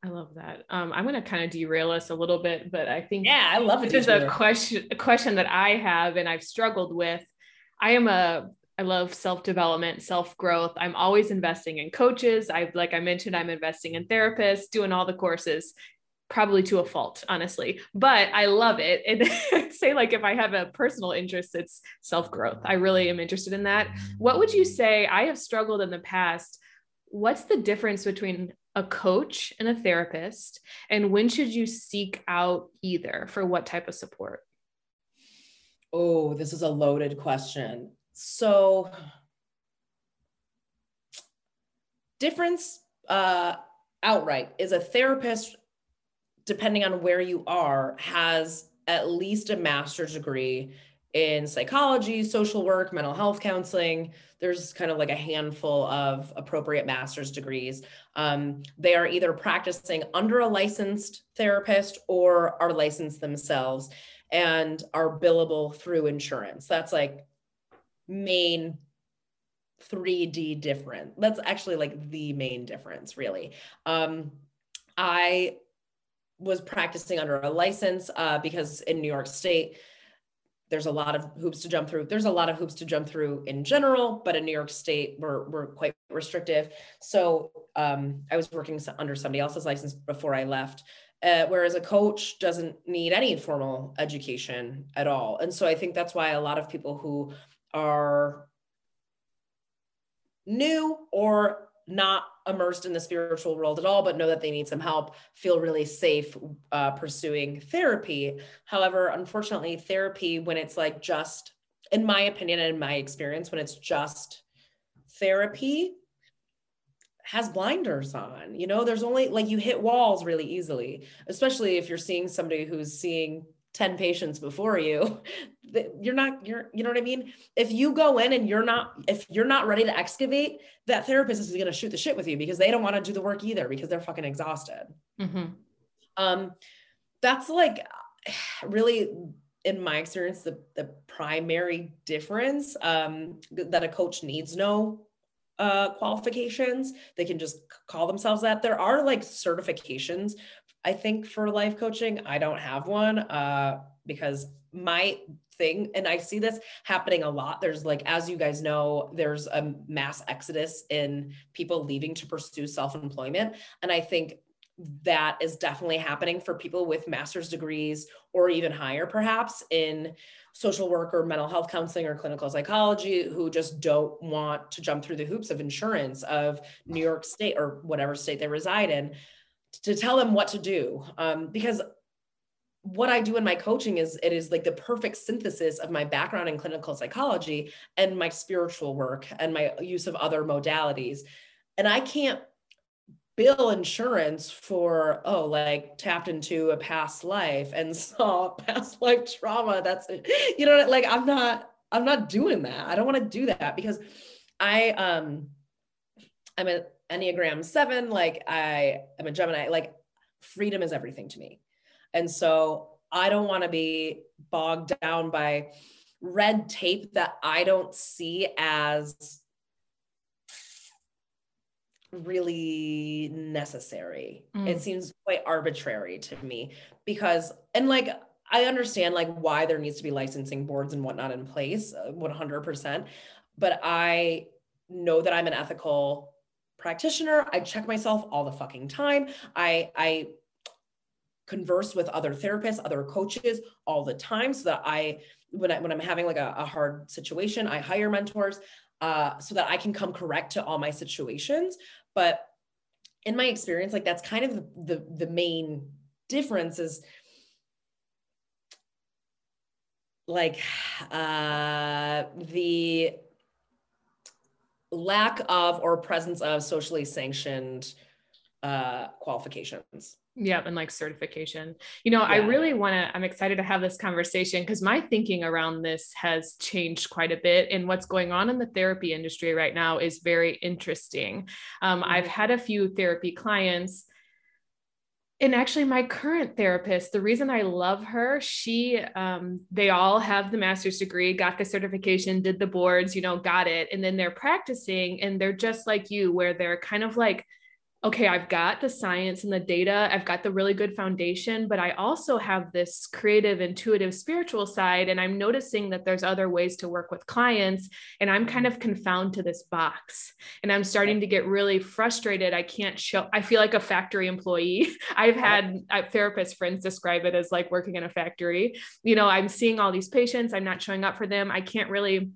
I love that. Um, I'm going to kind of derail us a little bit, but I think
yeah, I love
it. This is a question, a question that I have and I've struggled with. I am a I love self development, self growth. I'm always investing in coaches. I like I mentioned, I'm investing in therapists, doing all the courses probably to a fault, honestly, but I love it. And (laughs) say, like, if I have a personal interest, it's self growth. I really am interested in that. What would you say? I have struggled in the past. What's the difference between a coach and a therapist? And when should you seek out either for what type of support?
Oh, this is a loaded question. So, difference uh, outright is a therapist depending on where you are, has at least a master's degree in psychology, social work, mental health counseling. There's kind of like a handful of appropriate master's degrees. Um, they are either practicing under a licensed therapist or are licensed themselves and are billable through insurance. That's like main 3D different. That's actually like the main difference, really. Um, I was practicing under a license uh, because in New York State, there's a lot of hoops to jump through. There's a lot of hoops to jump through in general, but in New York State, we're, we're quite restrictive. So um, I was working under somebody else's license before I left. Uh, whereas a coach doesn't need any formal education at all. And so I think that's why a lot of people who are new or not immersed in the spiritual world at all, but know that they need some help, feel really safe uh, pursuing therapy. However, unfortunately, therapy, when it's like just, in my opinion and in my experience, when it's just therapy, has blinders on. You know, there's only like you hit walls really easily, especially if you're seeing somebody who's seeing 10 patients before you (laughs) you're not you're you know what i mean if you go in and you're not if you're not ready to excavate that therapist is going to shoot the shit with you because they don't want to do the work either because they're fucking exhausted mm-hmm. um that's like (sighs) really in my experience the the primary difference um that a coach needs no uh qualifications they can just call themselves that there are like certifications I think for life coaching, I don't have one uh, because my thing, and I see this happening a lot. There's like, as you guys know, there's a mass exodus in people leaving to pursue self employment. And I think that is definitely happening for people with master's degrees or even higher, perhaps in social work or mental health counseling or clinical psychology who just don't want to jump through the hoops of insurance of New York State or whatever state they reside in to tell them what to do um, because what I do in my coaching is it is like the perfect synthesis of my background in clinical psychology and my spiritual work and my use of other modalities. And I can't bill insurance for oh like tapped into a past life and (laughs) saw past life trauma that's you know like i'm not i'm not doing that i don't want to do that because i um i'm an Enneagram seven, like I am a Gemini, like freedom is everything to me. And so I don't want to be bogged down by red tape that I don't see as really necessary. Mm. It seems quite arbitrary to me because, and like, I understand like why there needs to be licensing boards and whatnot in place, 100%. Uh, but I know that I'm an ethical practitioner. I check myself all the fucking time. I I converse with other therapists, other coaches all the time so that I when I when I'm having like a, a hard situation, I hire mentors. uh, so that I can come correct to all my situations. But in my experience, like that's kind of the, the, the main difference is like uh, the lack of or presence of socially sanctioned uh, qualifications.
Yeah, and like certification. You know, yeah. I really want to, I'm excited to have this conversation because my thinking around this has changed quite a bit. And what's going on in the therapy industry right now is very interesting. Um, mm-hmm. I've had a few therapy clients. And actually, my current therapist, the reason I love her, she, um, they all have the master's degree, got the certification, did the boards, you know, got it. And then they're practicing and they're just like you, where they're kind of like, okay, I've got the science and the data, I've got the really good foundation, but I also have this creative, intuitive, spiritual side. And I'm noticing that there's other ways to work with clients. And I'm kind of confounded to this box. And I'm starting to get really frustrated. I can't show, I feel like a factory employee. (laughs) I've had uh, therapist friends describe it as like working in a factory. You know, I'm seeing all these patients, I'm not showing up for them. I can't really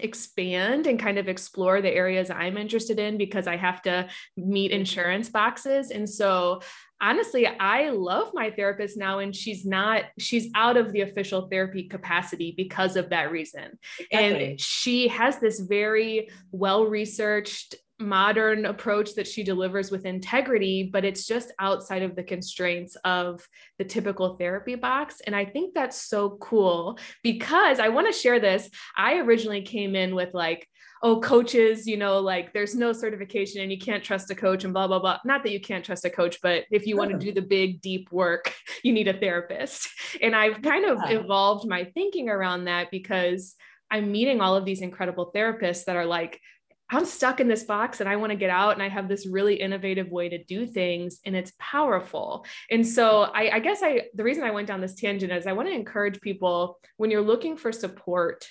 expand and kind of explore the areas I'm interested in because I have to meet insurance boxes. And so honestly, I love my therapist now, and she's not, she's out of the official therapy capacity because of that reason. Exactly. And she has this very well researched modern approach that she delivers with integrity, but it's just outside of the constraints of the typical therapy box. And I think that's so cool because I want to share this. I originally came in with like, oh, coaches, you know, like there's no certification and you can't trust a coach and blah, blah, blah. Not that you can't trust a coach, but if you want to do the big, deep work, (laughs) you need a therapist. And I've kind of evolved my thinking around that because I'm meeting all of these incredible therapists that are like, I'm stuck in this box and I want to get out and I have this really innovative way to do things and it's powerful. And so I, I, guess I the reason I went down this tangent is I want to encourage people when you're looking for support,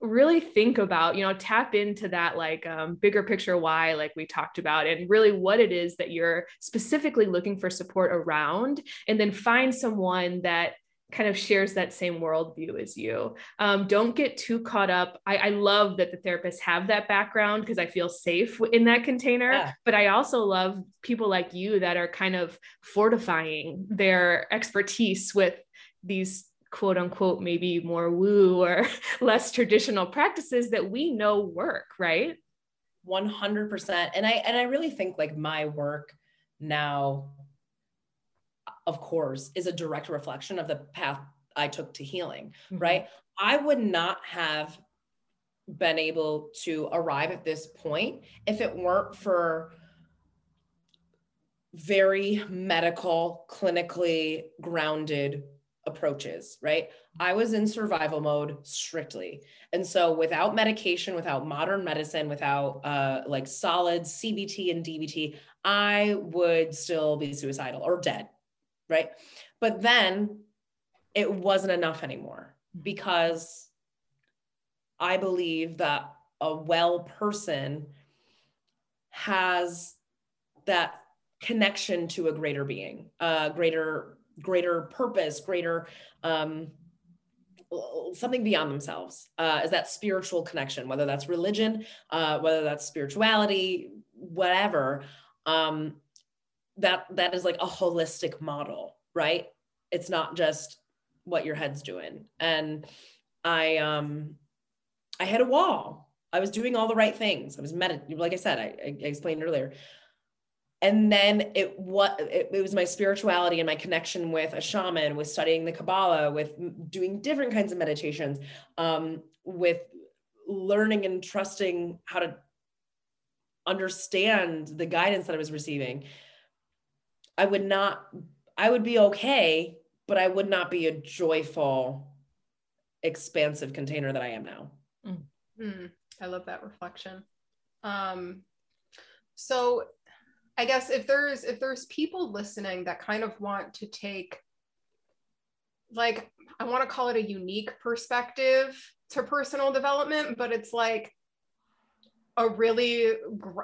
really think about, you know, tap into that like um, bigger picture why, like we talked about, and really what it is that you're specifically looking for support around, and then find someone that kind of shares that same worldview as you. Um, don't get too caught up. I, I, love that the therapists have that background because I feel safe in that container. Yeah. But I also love people like you that are kind of fortifying their expertise with these quote unquote maybe more woo or (laughs) less traditional practices that we know work, right?
100%. And I and I really think like my work now of course, is a direct reflection of the path I took to healing, mm-hmm. right? I would not have been able to arrive at this point if it weren't for very medical, clinically grounded approaches, right? I was in survival mode strictly. And so without medication, without modern medicine, without uh, like solid CBT and DBT, I would still be suicidal or dead, right? But then it wasn't enough anymore because I believe that a well person has that connection to a greater being, a greater greater purpose, greater um, something beyond themselves. Uh, is that spiritual connection, whether that's religion, uh, whether that's spirituality, whatever. Um, that that is like a holistic model right? It's not just what your head's doing. And i um i hit a wall. I was doing all the right things. I was meditating like i said I, I explained earlier. And then it what it, it, was my spirituality and my connection with a shaman with studying the kabbalah with doing different kinds of meditations um, with learning and trusting how to understand the guidance that i was receiving I would not, I would be okay, but I would not be a joyful, expansive container that I am now.
Mm. Mm, I love that reflection. Um, so I guess if there's if there's people listening that kind of want to take like I want to call it a unique perspective to personal development, but it's like a really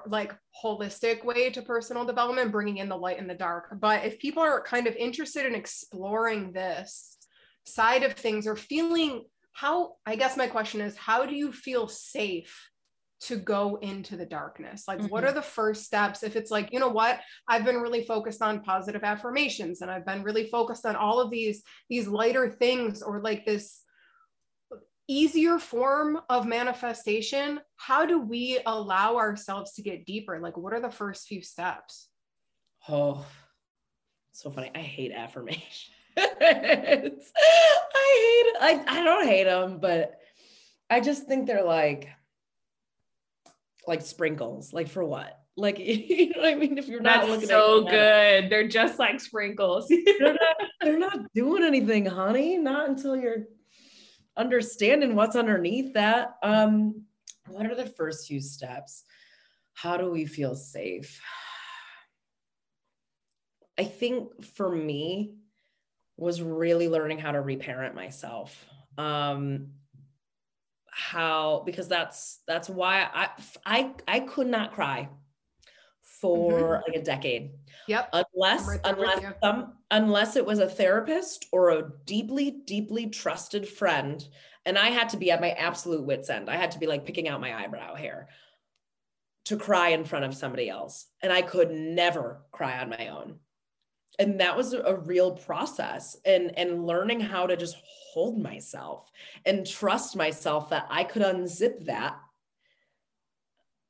like holistic way to personal development, bringing in the light and the dark. But if people are kind of interested in exploring this side of things or feeling how, I guess my question is, how do you feel safe to go into the darkness? Like, what
Mhm.
are the first steps? If it's like, you know what, I've been really focused on positive affirmations and I've been really focused on all of these, these lighter things or like this easier form of manifestation. How do we allow ourselves to get deeper? Like, what are the first few steps?
Oh, so funny. I hate affirmation. It's- (laughs) I hate I I don't hate them, but I just think they're like like sprinkles. Like for what? Like (laughs) you know what I mean? If you're not
That's
looking
so
at
good. They're just like sprinkles. (laughs)
they're not, they're not doing anything, honey. Not until you're understanding what's underneath that. Um, what are the first few steps? How do we feel safe? I think for me was really learning how to reparent myself. Um, how because that's that's why I I I could not cry for like a decade.
Yep.
unless
right
unless some unless it was a therapist or a deeply deeply trusted friend and i had to be at my absolute wits end. I had to be like picking out my eyebrow hair to cry in front of somebody else and i could never cry on my own. And that was a real process and and learning how to just hold myself and trust myself that i could unzip that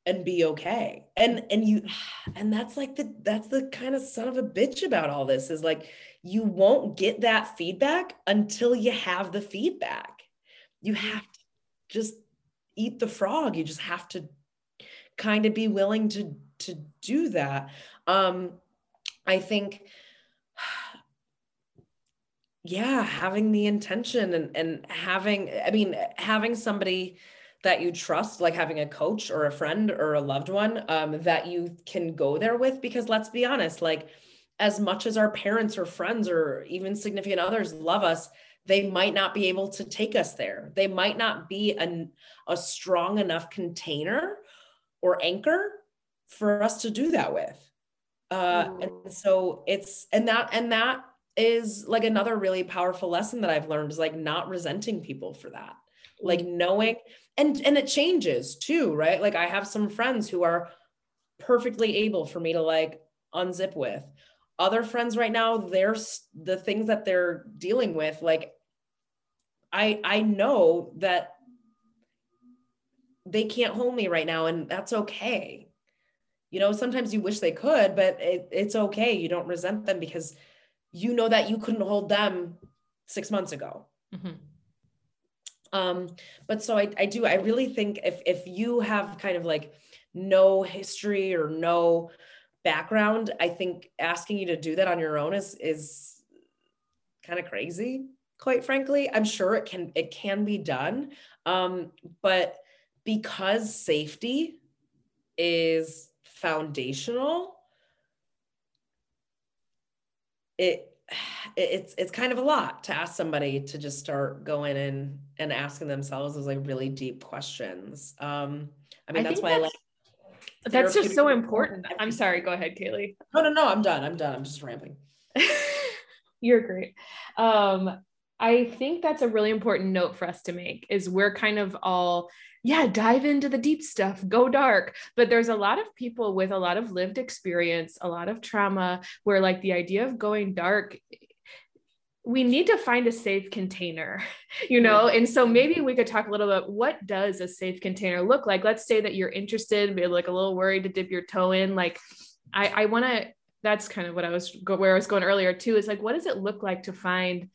and be okay. And and you (sighs) and that's like the that's the kind of son of a bitch about all this is like you won't get that feedback until you have the feedback. You have to just eat the frog. You just have to kind of be willing to to do that. Um i think (sighs) yeah having the intention and and having i mean having somebody that you trust like having a coach or a friend or a loved one um, that you can go there with? Because let's be honest like as much as our parents or friends or even significant others love us they might not be able to take us there. They might not be an, a strong enough container or anchor for us to do that with. Uh, and so it's and that and that is like another really powerful lesson that i've learned is like not resenting people for that like knowing and and it changes too right? Like i have some friends who are perfectly able for me to like unzip with. Other friends right now they're the things that they're dealing with like i i know that they can't hold me right now and that's okay. You know sometimes you wish they could but it, it's okay. You don't resent them because you know that you couldn't hold them six months ago.
Mhm.
Um but so I, I do i really think if if you have kind of like no history or no background i think asking you to do that on your own is is kind of crazy quite frankly. I'm sure it can it can be done. Um but because safety is foundational it (sighs) it's it's kind of a lot to ask somebody to just start going in and asking themselves those like really deep questions um i mean
I
that's why i
that's-
like
That's just so important. I'm sorry. Go ahead, Kaylee.
no no no i'm done i'm done i'm just rambling (laughs)
You're great. Um, I think that's a really important note for us to make is we're kind of all, yeah, dive into the deep stuff, go dark. But there's a lot of people with a lot of lived experience, a lot of trauma, where like the idea of going dark, we need to find a safe container, (laughs) you know? And so maybe we could talk a little bit, what does a safe container look like? Let's say that you're interested, maybe like a little worried to dip your toe in. Like, I, I want to that's kind of what I was where I was going earlier too. Is like, what does it look like to find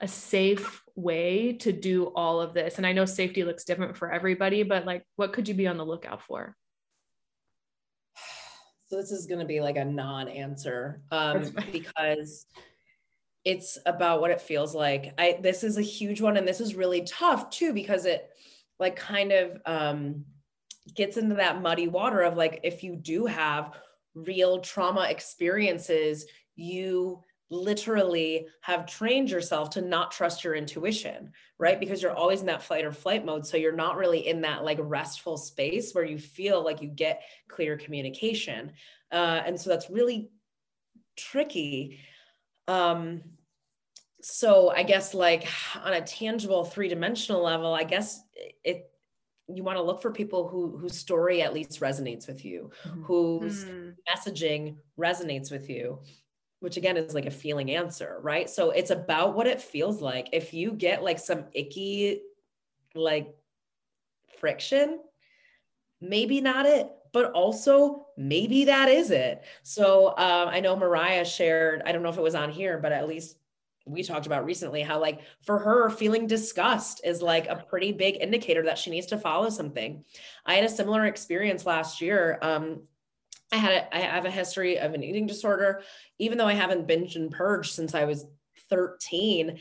a safe way to do all of this? And I know safety looks different for everybody, but like, what could you be on the lookout for?
so this is going to be like a non-answer um because it's about what it feels like i this is a huge one and this is really tough too because it like kind of um gets into that muddy water of like if you do have real trauma experiences you literally have trained yourself to not trust your intuition right? Because you're always in that fight or flight mode. So you're not really in that like restful space where you feel like you get clear communication. Uh, and so that's really tricky. Um so i guess like on a tangible three-dimensional level i guess it you want to look for people who whose story at least resonates with you, mm-hmm. whose mm. messaging resonates with you, which again is like a feeling answer, right? So it's about what it feels like. If you get like some icky like friction, maybe not it but also maybe that is it so um, i know mariah shared i don't know if it was on here but at least we talked about recently how like for her feeling disgust is like a pretty big indicator that she needs to follow something i had a similar experience last year um, i had a, i have a history of an eating disorder even though i haven't binged and purged since i was 13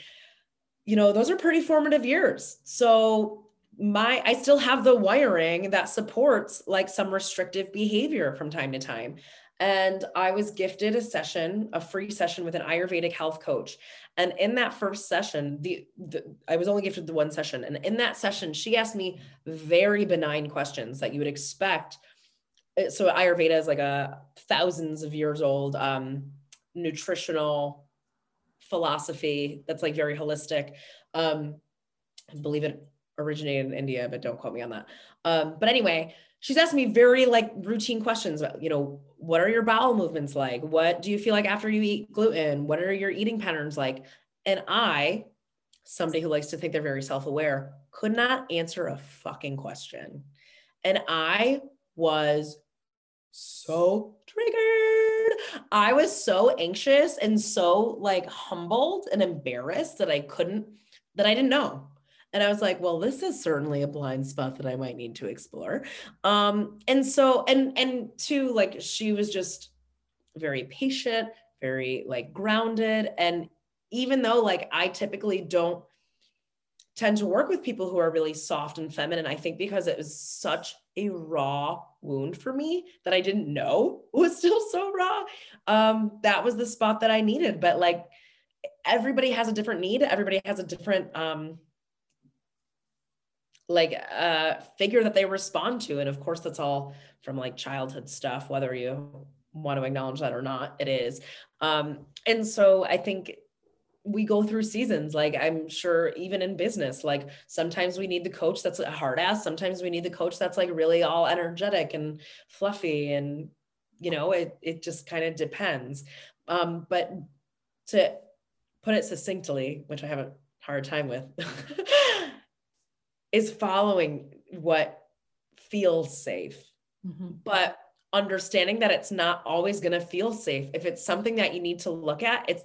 you know those are pretty formative years so my I still have the wiring that supports like some restrictive behavior from time to time. And I was gifted a session, a free session with an Ayurvedic health coach. And in that first session, the, the I was only gifted the one session. And in that session, she asked me very benign questions that you would expect. Uh, so Ayurveda is like a thousands of years old um, nutritional philosophy that's like very holistic. Um, I believe it originated in India, but don't quote me on that. Um, but anyway, she's asking me very like routine questions about, you know, what are your bowel movements like? What do you feel like after you eat gluten? What are your eating patterns like? And I, somebody who likes to think they're very self-aware, could not answer a fucking question. And I was so triggered. I was so anxious and so like humbled and embarrassed that I couldn't, that I didn't know. And I was like, well, this is certainly a blind spot that I might need to explore. Um, and so, and and two, like she was just very patient, very like grounded. And even though like I typically don't tend to work with people who are really soft and feminine, I think because it was such a raw wound for me that I didn't know (laughs) was still so raw. Um, that was the spot that I needed. But like everybody has a different need, everybody has a different um like a uh, figure that they respond to and of course that's all from like childhood stuff whether you want to acknowledge that or not it is um and so i think we go through seasons like i'm sure even in business like sometimes we need the coach that's a hard ass sometimes we need the coach that's like really all energetic and fluffy and you know it it just kind of depends um but to put it succinctly which i have a hard time with (laughs) is following what feels safe. Mm-hmm. But understanding that it's not always going to feel safe. If it's something that you need to look at, it's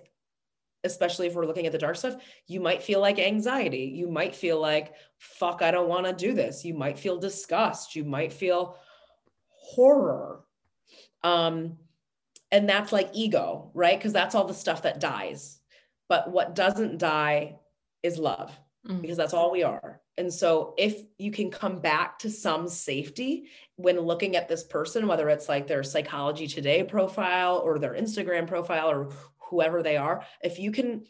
especially if we're looking at the dark stuff, you might feel like anxiety. You might feel like, fuck, I don't want to do this. You might feel disgust. You might feel horror. Um, and that's like ego, right? Because that's all the stuff that dies. But what doesn't die is love, mm-hmm. because that's all we are. And so, if you can come back to some safety when looking at this person, whether it's like their Psychology Today profile or their Instagram profile or whoever they are, if you can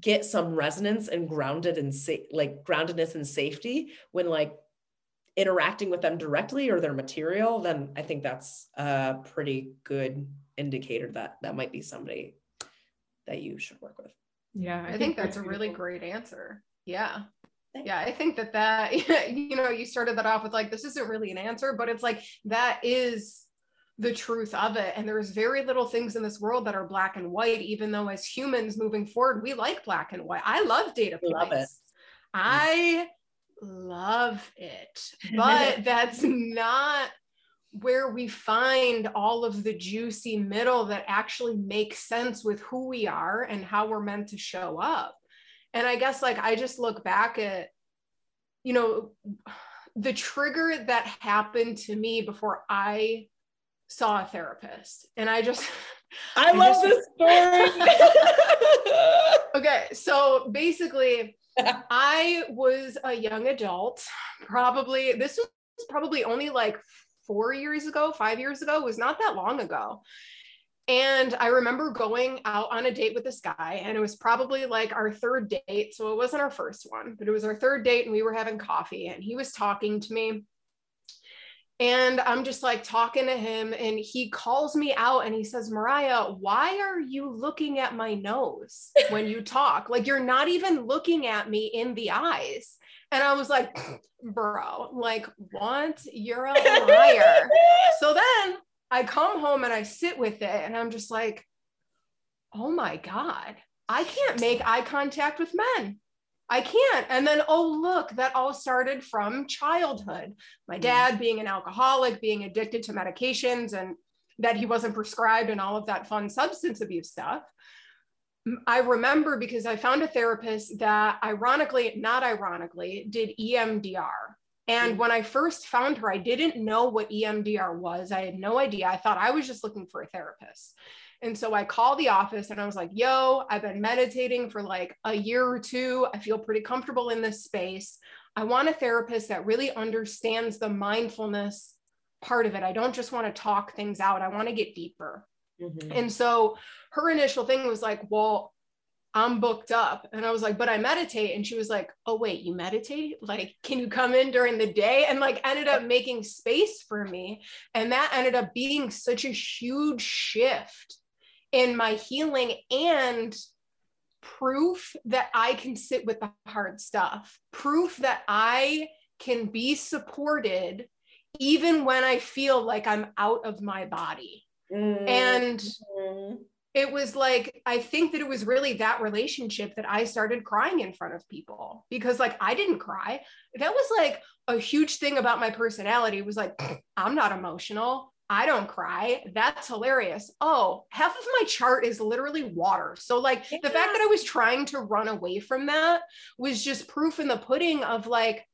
get some resonance and grounded and sa- like groundedness and safety when like interacting with them directly or their material, then I think that's a pretty good indicator that that might be somebody that you should work with.
Yeah, I, I think, think, that's, that's a really great answer. Yeah yeah i think that that (laughs) you know you started that off with like this isn't really an answer but it's like that is the truth of it. And there's very little things in this world that are black and white even though as humans moving forward we like black and white. I love data points love it. i love it. (laughs) But that's not where we find all of the juicy middle that actually makes sense with who we are and how we're meant to show up. And I guess like I just look back at, you know, the trigger that happened to me before I saw a therapist. And I just (laughs)
I, I love just,
this story. (laughs) okay, so basically I was a young adult, probably this was probably only like 4 years ago, 5 years ago, it was not that long ago. And I remember going out on a date with this guy, and it was probably like our third date. So it wasn't our first one, but it was our third date, and we were having coffee, and he was talking to me. And I'm just like talking to him, and he calls me out and he says, Mariah, why are you looking at my nose when you talk? Like, you're not even looking at me in the eyes. And I was like, (sniffs) bro, like, what? You're a liar. (laughs) so then I come home and I sit with it and I'm just like, oh my God, I can't make eye contact with men. I can't. And then, oh, look, that all started from childhood. My mm. dad being an alcoholic, being addicted to medications, and that he wasn't prescribed and all of that fun substance abuse stuff. I remember because I found a therapist that, ironically, not ironically, did EMDR. And mm. when I first found her, I didn't know what EMDR was. I had no idea. I thought I was just looking for a therapist. And so I called the office and I was like, yo, I've been meditating for like a year or two. I feel pretty comfortable in this space. I want a therapist that really understands the mindfulness part of it. I don't just want to talk things out, I want to get deeper. Mm-hmm. And so her initial thing was like, well, I'm booked up. And I was like, but I meditate. And she was like, oh, wait, you meditate? Like, can you come in during the day? And like ended up making space for me. And that ended up being such a huge shift in my healing and proof that I can sit with the hard stuff, proof that I can be supported even when I feel like I'm out of my body. Mm-hmm. And it was like, I think that it was really that relationship that I started crying in front of people because, like, I didn't cry. That was like a huge thing about my personality was like, I'm not emotional. I don't cry. That's hilarious. Oh, half of my chart is literally water. So, like, yeah. the fact that I was trying to run away from that was just proof in the pudding of like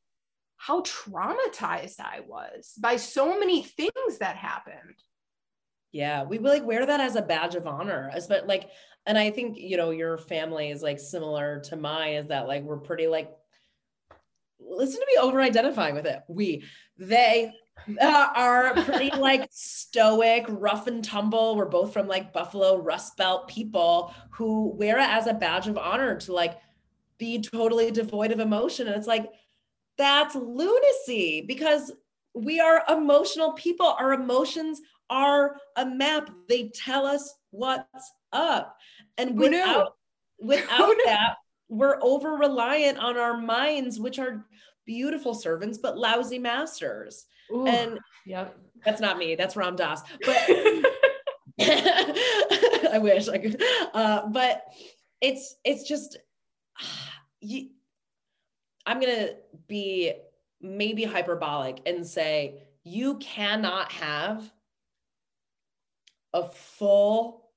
how traumatized I was by so many things that happened.
Yeah, we like wear that as a badge of honor, as but like, and I think you know your family is like similar to mine. Is that like we're pretty like listen to me over identifying with it. We, they, uh, are pretty like stoic, rough and tumble. We're both from like Buffalo Rust Belt people who wear it as a badge of honor to like be totally devoid of emotion. And it's like, that's lunacy because we are emotional people. Our emotions are a map, they tell us what's up. And without, without that, we're over reliant on our minds, which are beautiful servants, but lousy masters. Ooh, and yep. that's not me. That's Ram Dass. But (laughs) (laughs) I wish I could. Uh, but it's it's just (sighs) you, I'm gonna be maybe hyperbolic and say you cannot have a full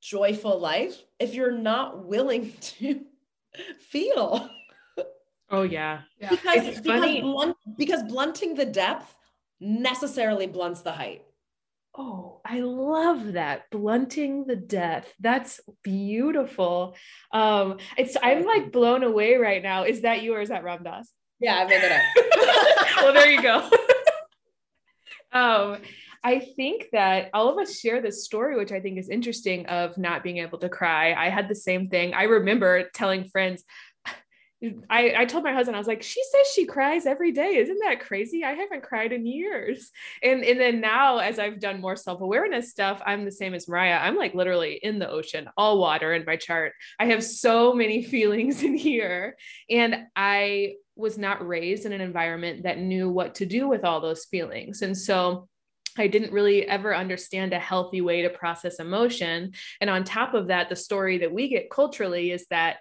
joyful life if you're not willing (laughs) to feel
Oh yeah. yeah.
Because, it's because, funny. Blunt, because blunting the depth necessarily blunts the height.
Oh, I love that. Blunting the depth. That's beautiful. Um, it's I'm like blown away right now. Is that you or is that Ram Dass?
Yeah, I made it up. (laughs)
well, there you go. (laughs) um, I think that all of us share this story, which I think is interesting of not being able to cry. I had the same thing. I remember telling friends, I, I told my husband, I was like, she says she cries every day. Isn't that crazy? I haven't cried in years. And, and then now, as I've done more self awareness stuff, I'm the same as Mariah. I'm like literally in the ocean, all water in my chart. I have so many (laughs) feelings in here. And I was not raised in an environment that knew what to do with all those feelings. And so, I didn't really ever understand a healthy way to process emotion. And on top of that, the story that we get culturally is that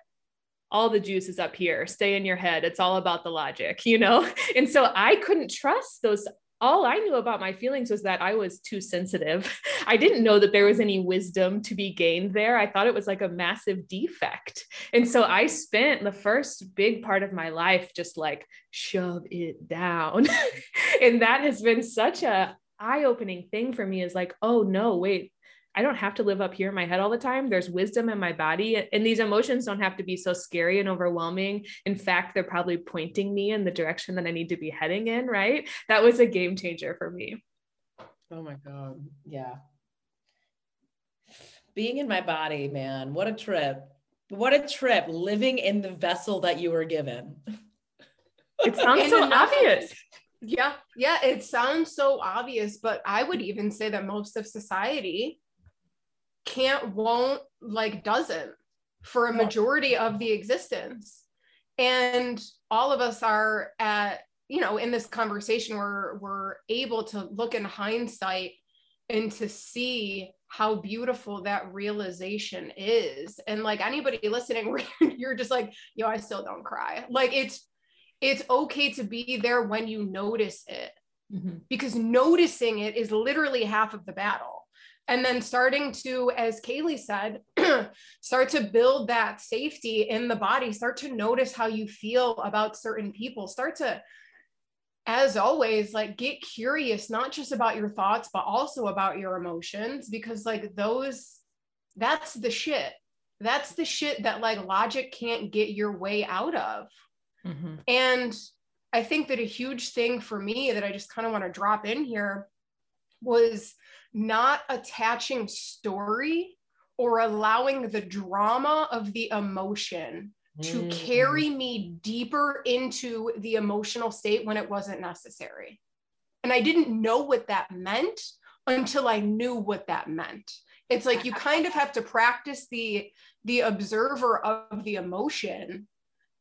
all the juice is up here stay in your head it's all about the logic you know (laughs) and so i couldn't trust those all I knew about my feelings was that I was too sensitive. (laughs) I didn't know that there was any wisdom to be gained there. I thought it was like a massive defect. And so I spent the first big part of my life just like shove it down. (laughs) and that has been such a eye-opening thing for me is like, oh no, wait, I don't have to live up here in my head all the time. There's wisdom in my body. And these emotions don't have to be so scary and overwhelming. In fact, they're probably pointing me in the direction that I need to be heading in. Right. That was a game changer for me.
Oh my God. Yeah. Being in my body, man. What a trip. What a trip living in the vessel that you were given.
It sounds so obvious.
Yeah, yeah, it sounds so obvious, but I would even say that most of society can't, won't, like, doesn't for a majority of the existence. and all of us are at you know in this conversation we're we're able to look in hindsight and to see how beautiful that realization is and like anybody listening (laughs) you're just like yo i still don't cry like it's it's okay to be there when you notice it mm-hmm. because noticing it is literally half of the battle and then starting to as Caili said (clears throat) start to build that safety in the body. Start to notice how you feel about certain people. Start to as always like get curious not just about your thoughts but also about your emotions because like those that's the shit. That's the shit that like logic can't get your way out of. Mm-hmm. and i think that a huge thing for me that i just kind of want to drop in here was not attaching story or allowing the drama of the emotion to mm-hmm. carry me deeper into the emotional state when it wasn't necessary. And I didn't know what that meant until I knew what that meant. It's like you (laughs) kind of have to practice the the observer of the emotion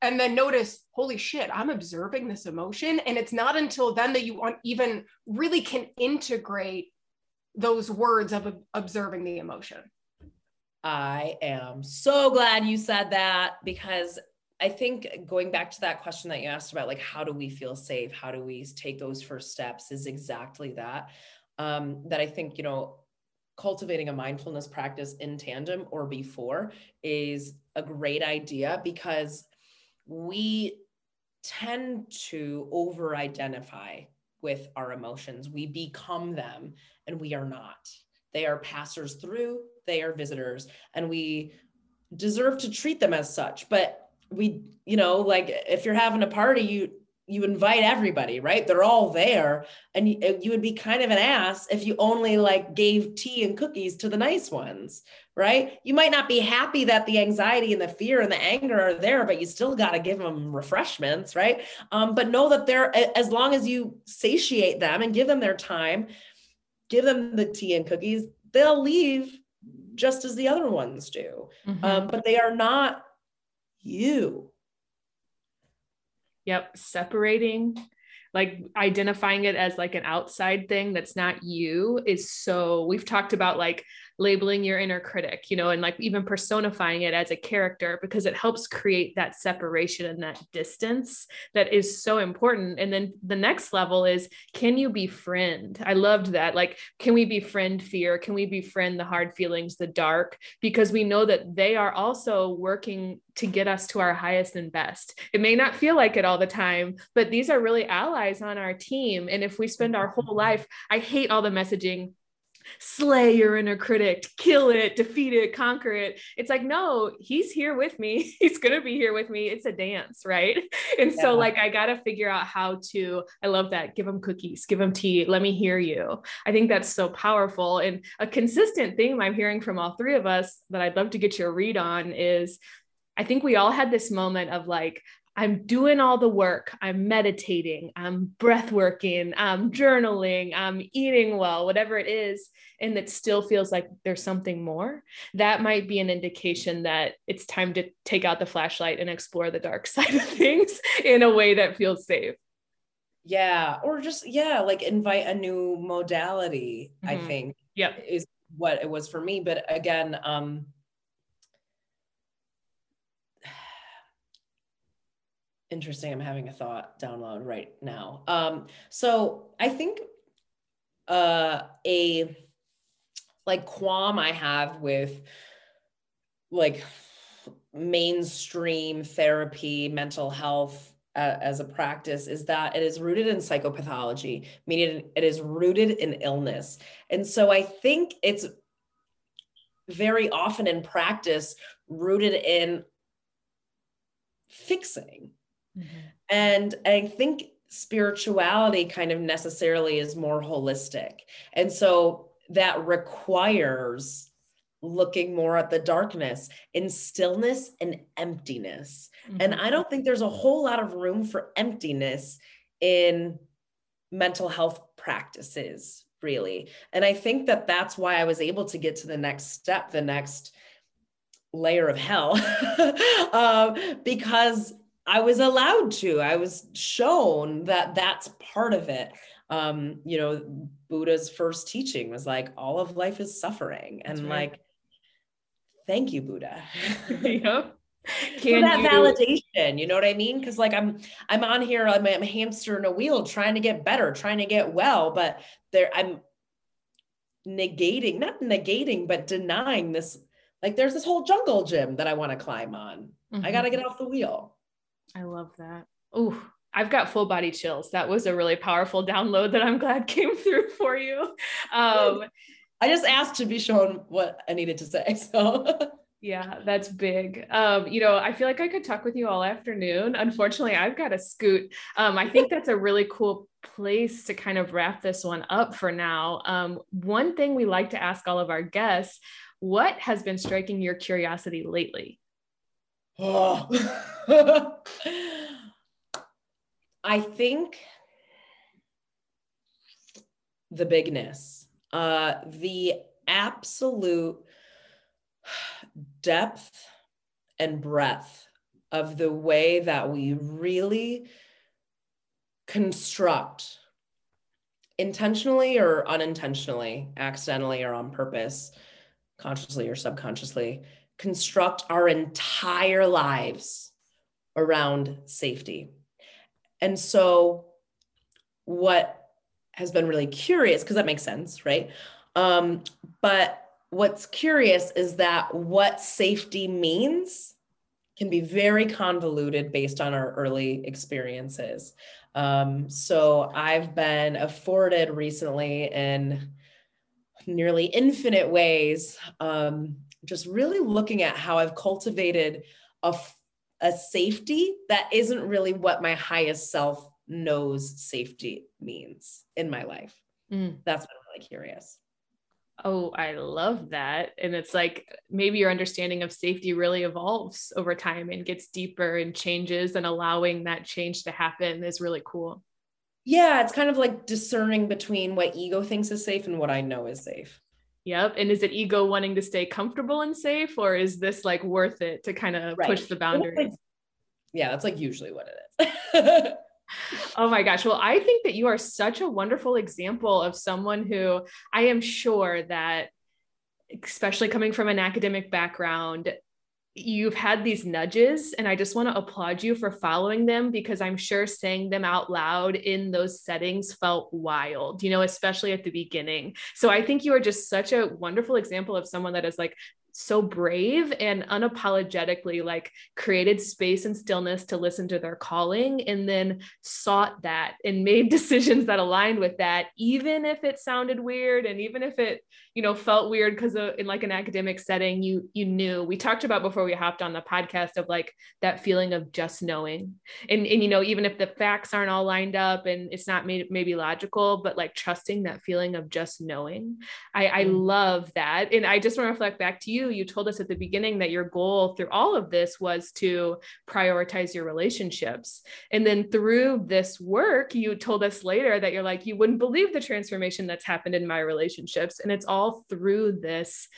and then notice holy shit i'm observing this emotion and it's not until then that you even really can integrate those words of observing the emotion
I am so glad you said that because I think going back to that question that you asked about, like, how do we feel safe? How do we take those first steps is exactly that. Um, that I think, you know, cultivating a mindfulness practice in tandem or before is a great idea because we tend to over identify with our emotions. We become them and we are not. They are passers through, they are visitors, and we deserve to treat them as such. But we, you know, like if you're having a party, you you invite everybody, right? They're all there. And you, you, would be kind of an ass if you only like gave tea and cookies to the nice ones, right? You might not be happy that the anxiety and the fear and the anger are there, but you still got to give them refreshments, right? Um, but know that they're, as long as you satiate them and give them their time, give them the tea and cookies, they'll leave just as the other ones do. Mm-hmm. Um, but they are not you.
Yep. Separating, like identifying it as like an outside thing that's not you is so, we've talked about like labeling your inner critic, you know, and like even personifying it as a character because it helps create that separation and that distance that is so important. And then the next level is can you befriend? I loved that. Like, can we befriend fear? Can we befriend the hard feelings, the dark? Because we know that they are also working to get us to our highest and best. It may not feel like it all the time, but these are really allies on our team. And if we spend our whole life, I hate all the messaging slay your inner critic, kill it, defeat it, conquer it. It's like, no, he's here with me. (laughs) He's going to be here with me. It's a dance, right? (laughs) And yeah. so, like, I got to figure out how to, I love that. Give them cookies, give them tea, let me hear you. I think that's so powerful. And a consistent theme I'm hearing from all three of us that I'd love to get your read on is I think we all had this moment of like, I'm doing all the work. I'm meditating, I'm breath working, I'm journaling, I'm eating well, whatever it is, and it still feels like there's something more. That might be an indication that it's time to take out the flashlight and explore the dark (laughs) side of things in a way that feels safe.
Yeah, or just yeah, like invite a new modality, mm-hmm. I think.
Yeah.
Is what it was for me, but again, um interesting. I'm having a thought download right now. Um, so I think uh, a like qualm I have with like mainstream therapy, mental health uh, as a practice is that it is rooted in psychopathology, meaning it is rooted in illness. And so I think it's very often in practice rooted in fixing Mm-hmm. And I think spirituality kind of necessarily is more holistic. And so that requires looking more at the darkness in stillness and emptiness. Mm-hmm. And I don't think there's a whole lot of room for emptiness in mental health practices, really. And I think that that's why I was able to get to the next step, the next layer of hell, (laughs) um, because I was allowed to. I was shown that that's part of it. Um, you know, Buddha's first teaching was like all of life is suffering, and right. like, thank you, Buddha. (laughs) (laughs) yep. Can that you... validation, you know what I mean? Because like I'm, I'm on here, I'm, I'm a hamster in a wheel, trying to get better, trying to get well, but there, I'm negating, not negating, but denying this. Like, there's this whole jungle gym that I want to climb on. Mm-hmm. I got to get off the wheel.
I love that. Oh, I've got full body chills. That was a really powerful download that I'm glad (laughs) came through for you. Um,
I just asked to be shown what I needed to say. (laughs) So
yeah, that's big. Um, you know, I feel like I could talk with you all afternoon. Unfortunately, I've got to scoot. Um, I think that's a really cool place to kind of wrap this one up for now. Um, one thing we like to ask all of our guests what has been striking your curiosity lately? Oh. (sighs)
I think the bigness, uh, the absolute depth and breadth of the way that we really construct intentionally or unintentionally, accidentally or on purpose, consciously or subconsciously, construct our entire lives around safety. And so, what has been really curious, because that makes sense, right? Um, but what's curious is that what safety means can be very convoluted based on our early experiences. Um, so I've been afforded recently in nearly infinite ways, um, just really looking at how I've cultivated a, a safety that isn't really what my highest self knows safety means in my life. Mm. That's been really curious
oh, I love that. And it's like maybe your understanding of safety really evolves over time and gets deeper and changes, and allowing that change to happen is really cool.
Yeah, it's kind of like discerning between what ego thinks is safe and what I know is safe.
Yep. And is it ego wanting to stay comfortable and safe, or is this like worth it to kind of right. push the boundaries?
Yeah, that's like usually what it is. (laughs)
oh my gosh. Well, I think that you are such a wonderful example of someone who I am sure that, especially coming from an academic background, you've had these nudges and i just want to applaud you for following them because i'm sure saying them out loud in those settings felt wild you know especially at the beginning. So i think you are just such a wonderful example of someone that is like so brave and unapologetically like created space and stillness to listen to their calling and then sought that and (laughs) made decisions that aligned with that even if it sounded weird and even if it you know felt weird because in like an academic setting you you knew. We talked about before we hopped on the podcast of like that feeling of just knowing. And and you know even if the facts aren't all lined up and it's not made, maybe logical but like trusting that feeling of just knowing i i mm. love that. And i just want to reflect back to you you, you told us at the beginning that your goal through all of this was to prioritize your relationships. And then through this work, you told us later that you're like, you wouldn't believe the transformation that's happened in my relationships. And it's all through this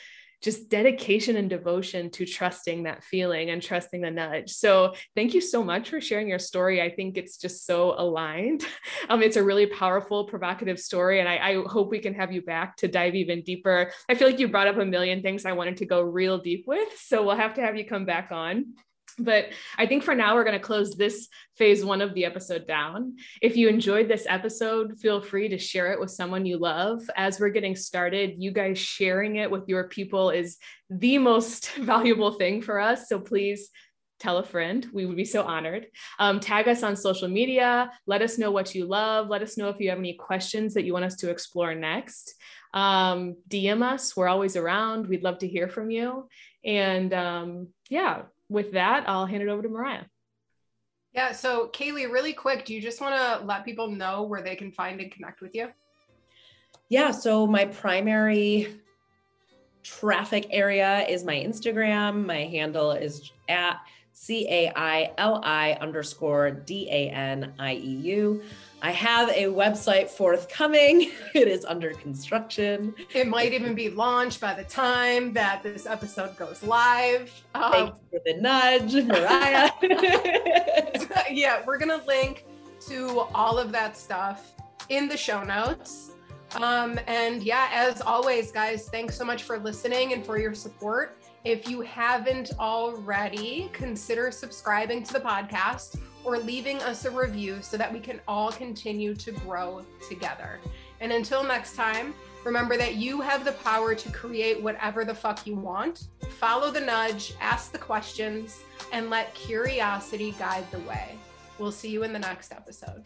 just dedication and devotion to trusting that feeling and trusting the nudge. So thank you so much for sharing your story. I think it's just so aligned. (laughs) Um, it's a really powerful, provocative story. And I, I hope we can have you back to dive even deeper. I feel like you brought up a million things I wanted to go real deep with. So we'll have to have you come back on. But I think for now, we're going to close this phase one of the episode down. If you enjoyed this episode, feel free to share it with someone you love. As we're getting started, you guys sharing it with your people is the most (laughs) valuable thing for us. So please tell a friend. We would be so honored. Um, tag us on social media. Let us know what you love. Let us know if you have any questions that you want us to explore next. Um, DM us. We're always around. We'd love to hear from you. And um, yeah, with that, I'll hand it over to Mariah.
Yeah. So, Caili, really quick, do you just want to let people know where they can find and connect with you?
Yeah. So, my primary traffic area is my Instagram. My handle is at C A I L I underscore D A N I E U. I have a website forthcoming. (laughs) It is under construction.
It might even be launched by the time that this episode goes live.
Thank um, you for the nudge, (laughs) Mariah. (laughs)
yeah, we're going to link to all of that stuff in the show notes. Um, and yeah, as always, guys, thanks so much for listening and for your support. If you haven't already, consider subscribing to the podcast or leaving us a review so that we can all continue to grow together. And until next time, remember that you have the power to create whatever the fuck you want. Follow the nudge, ask the questions, and let curiosity guide the way. We'll see you in the next episode.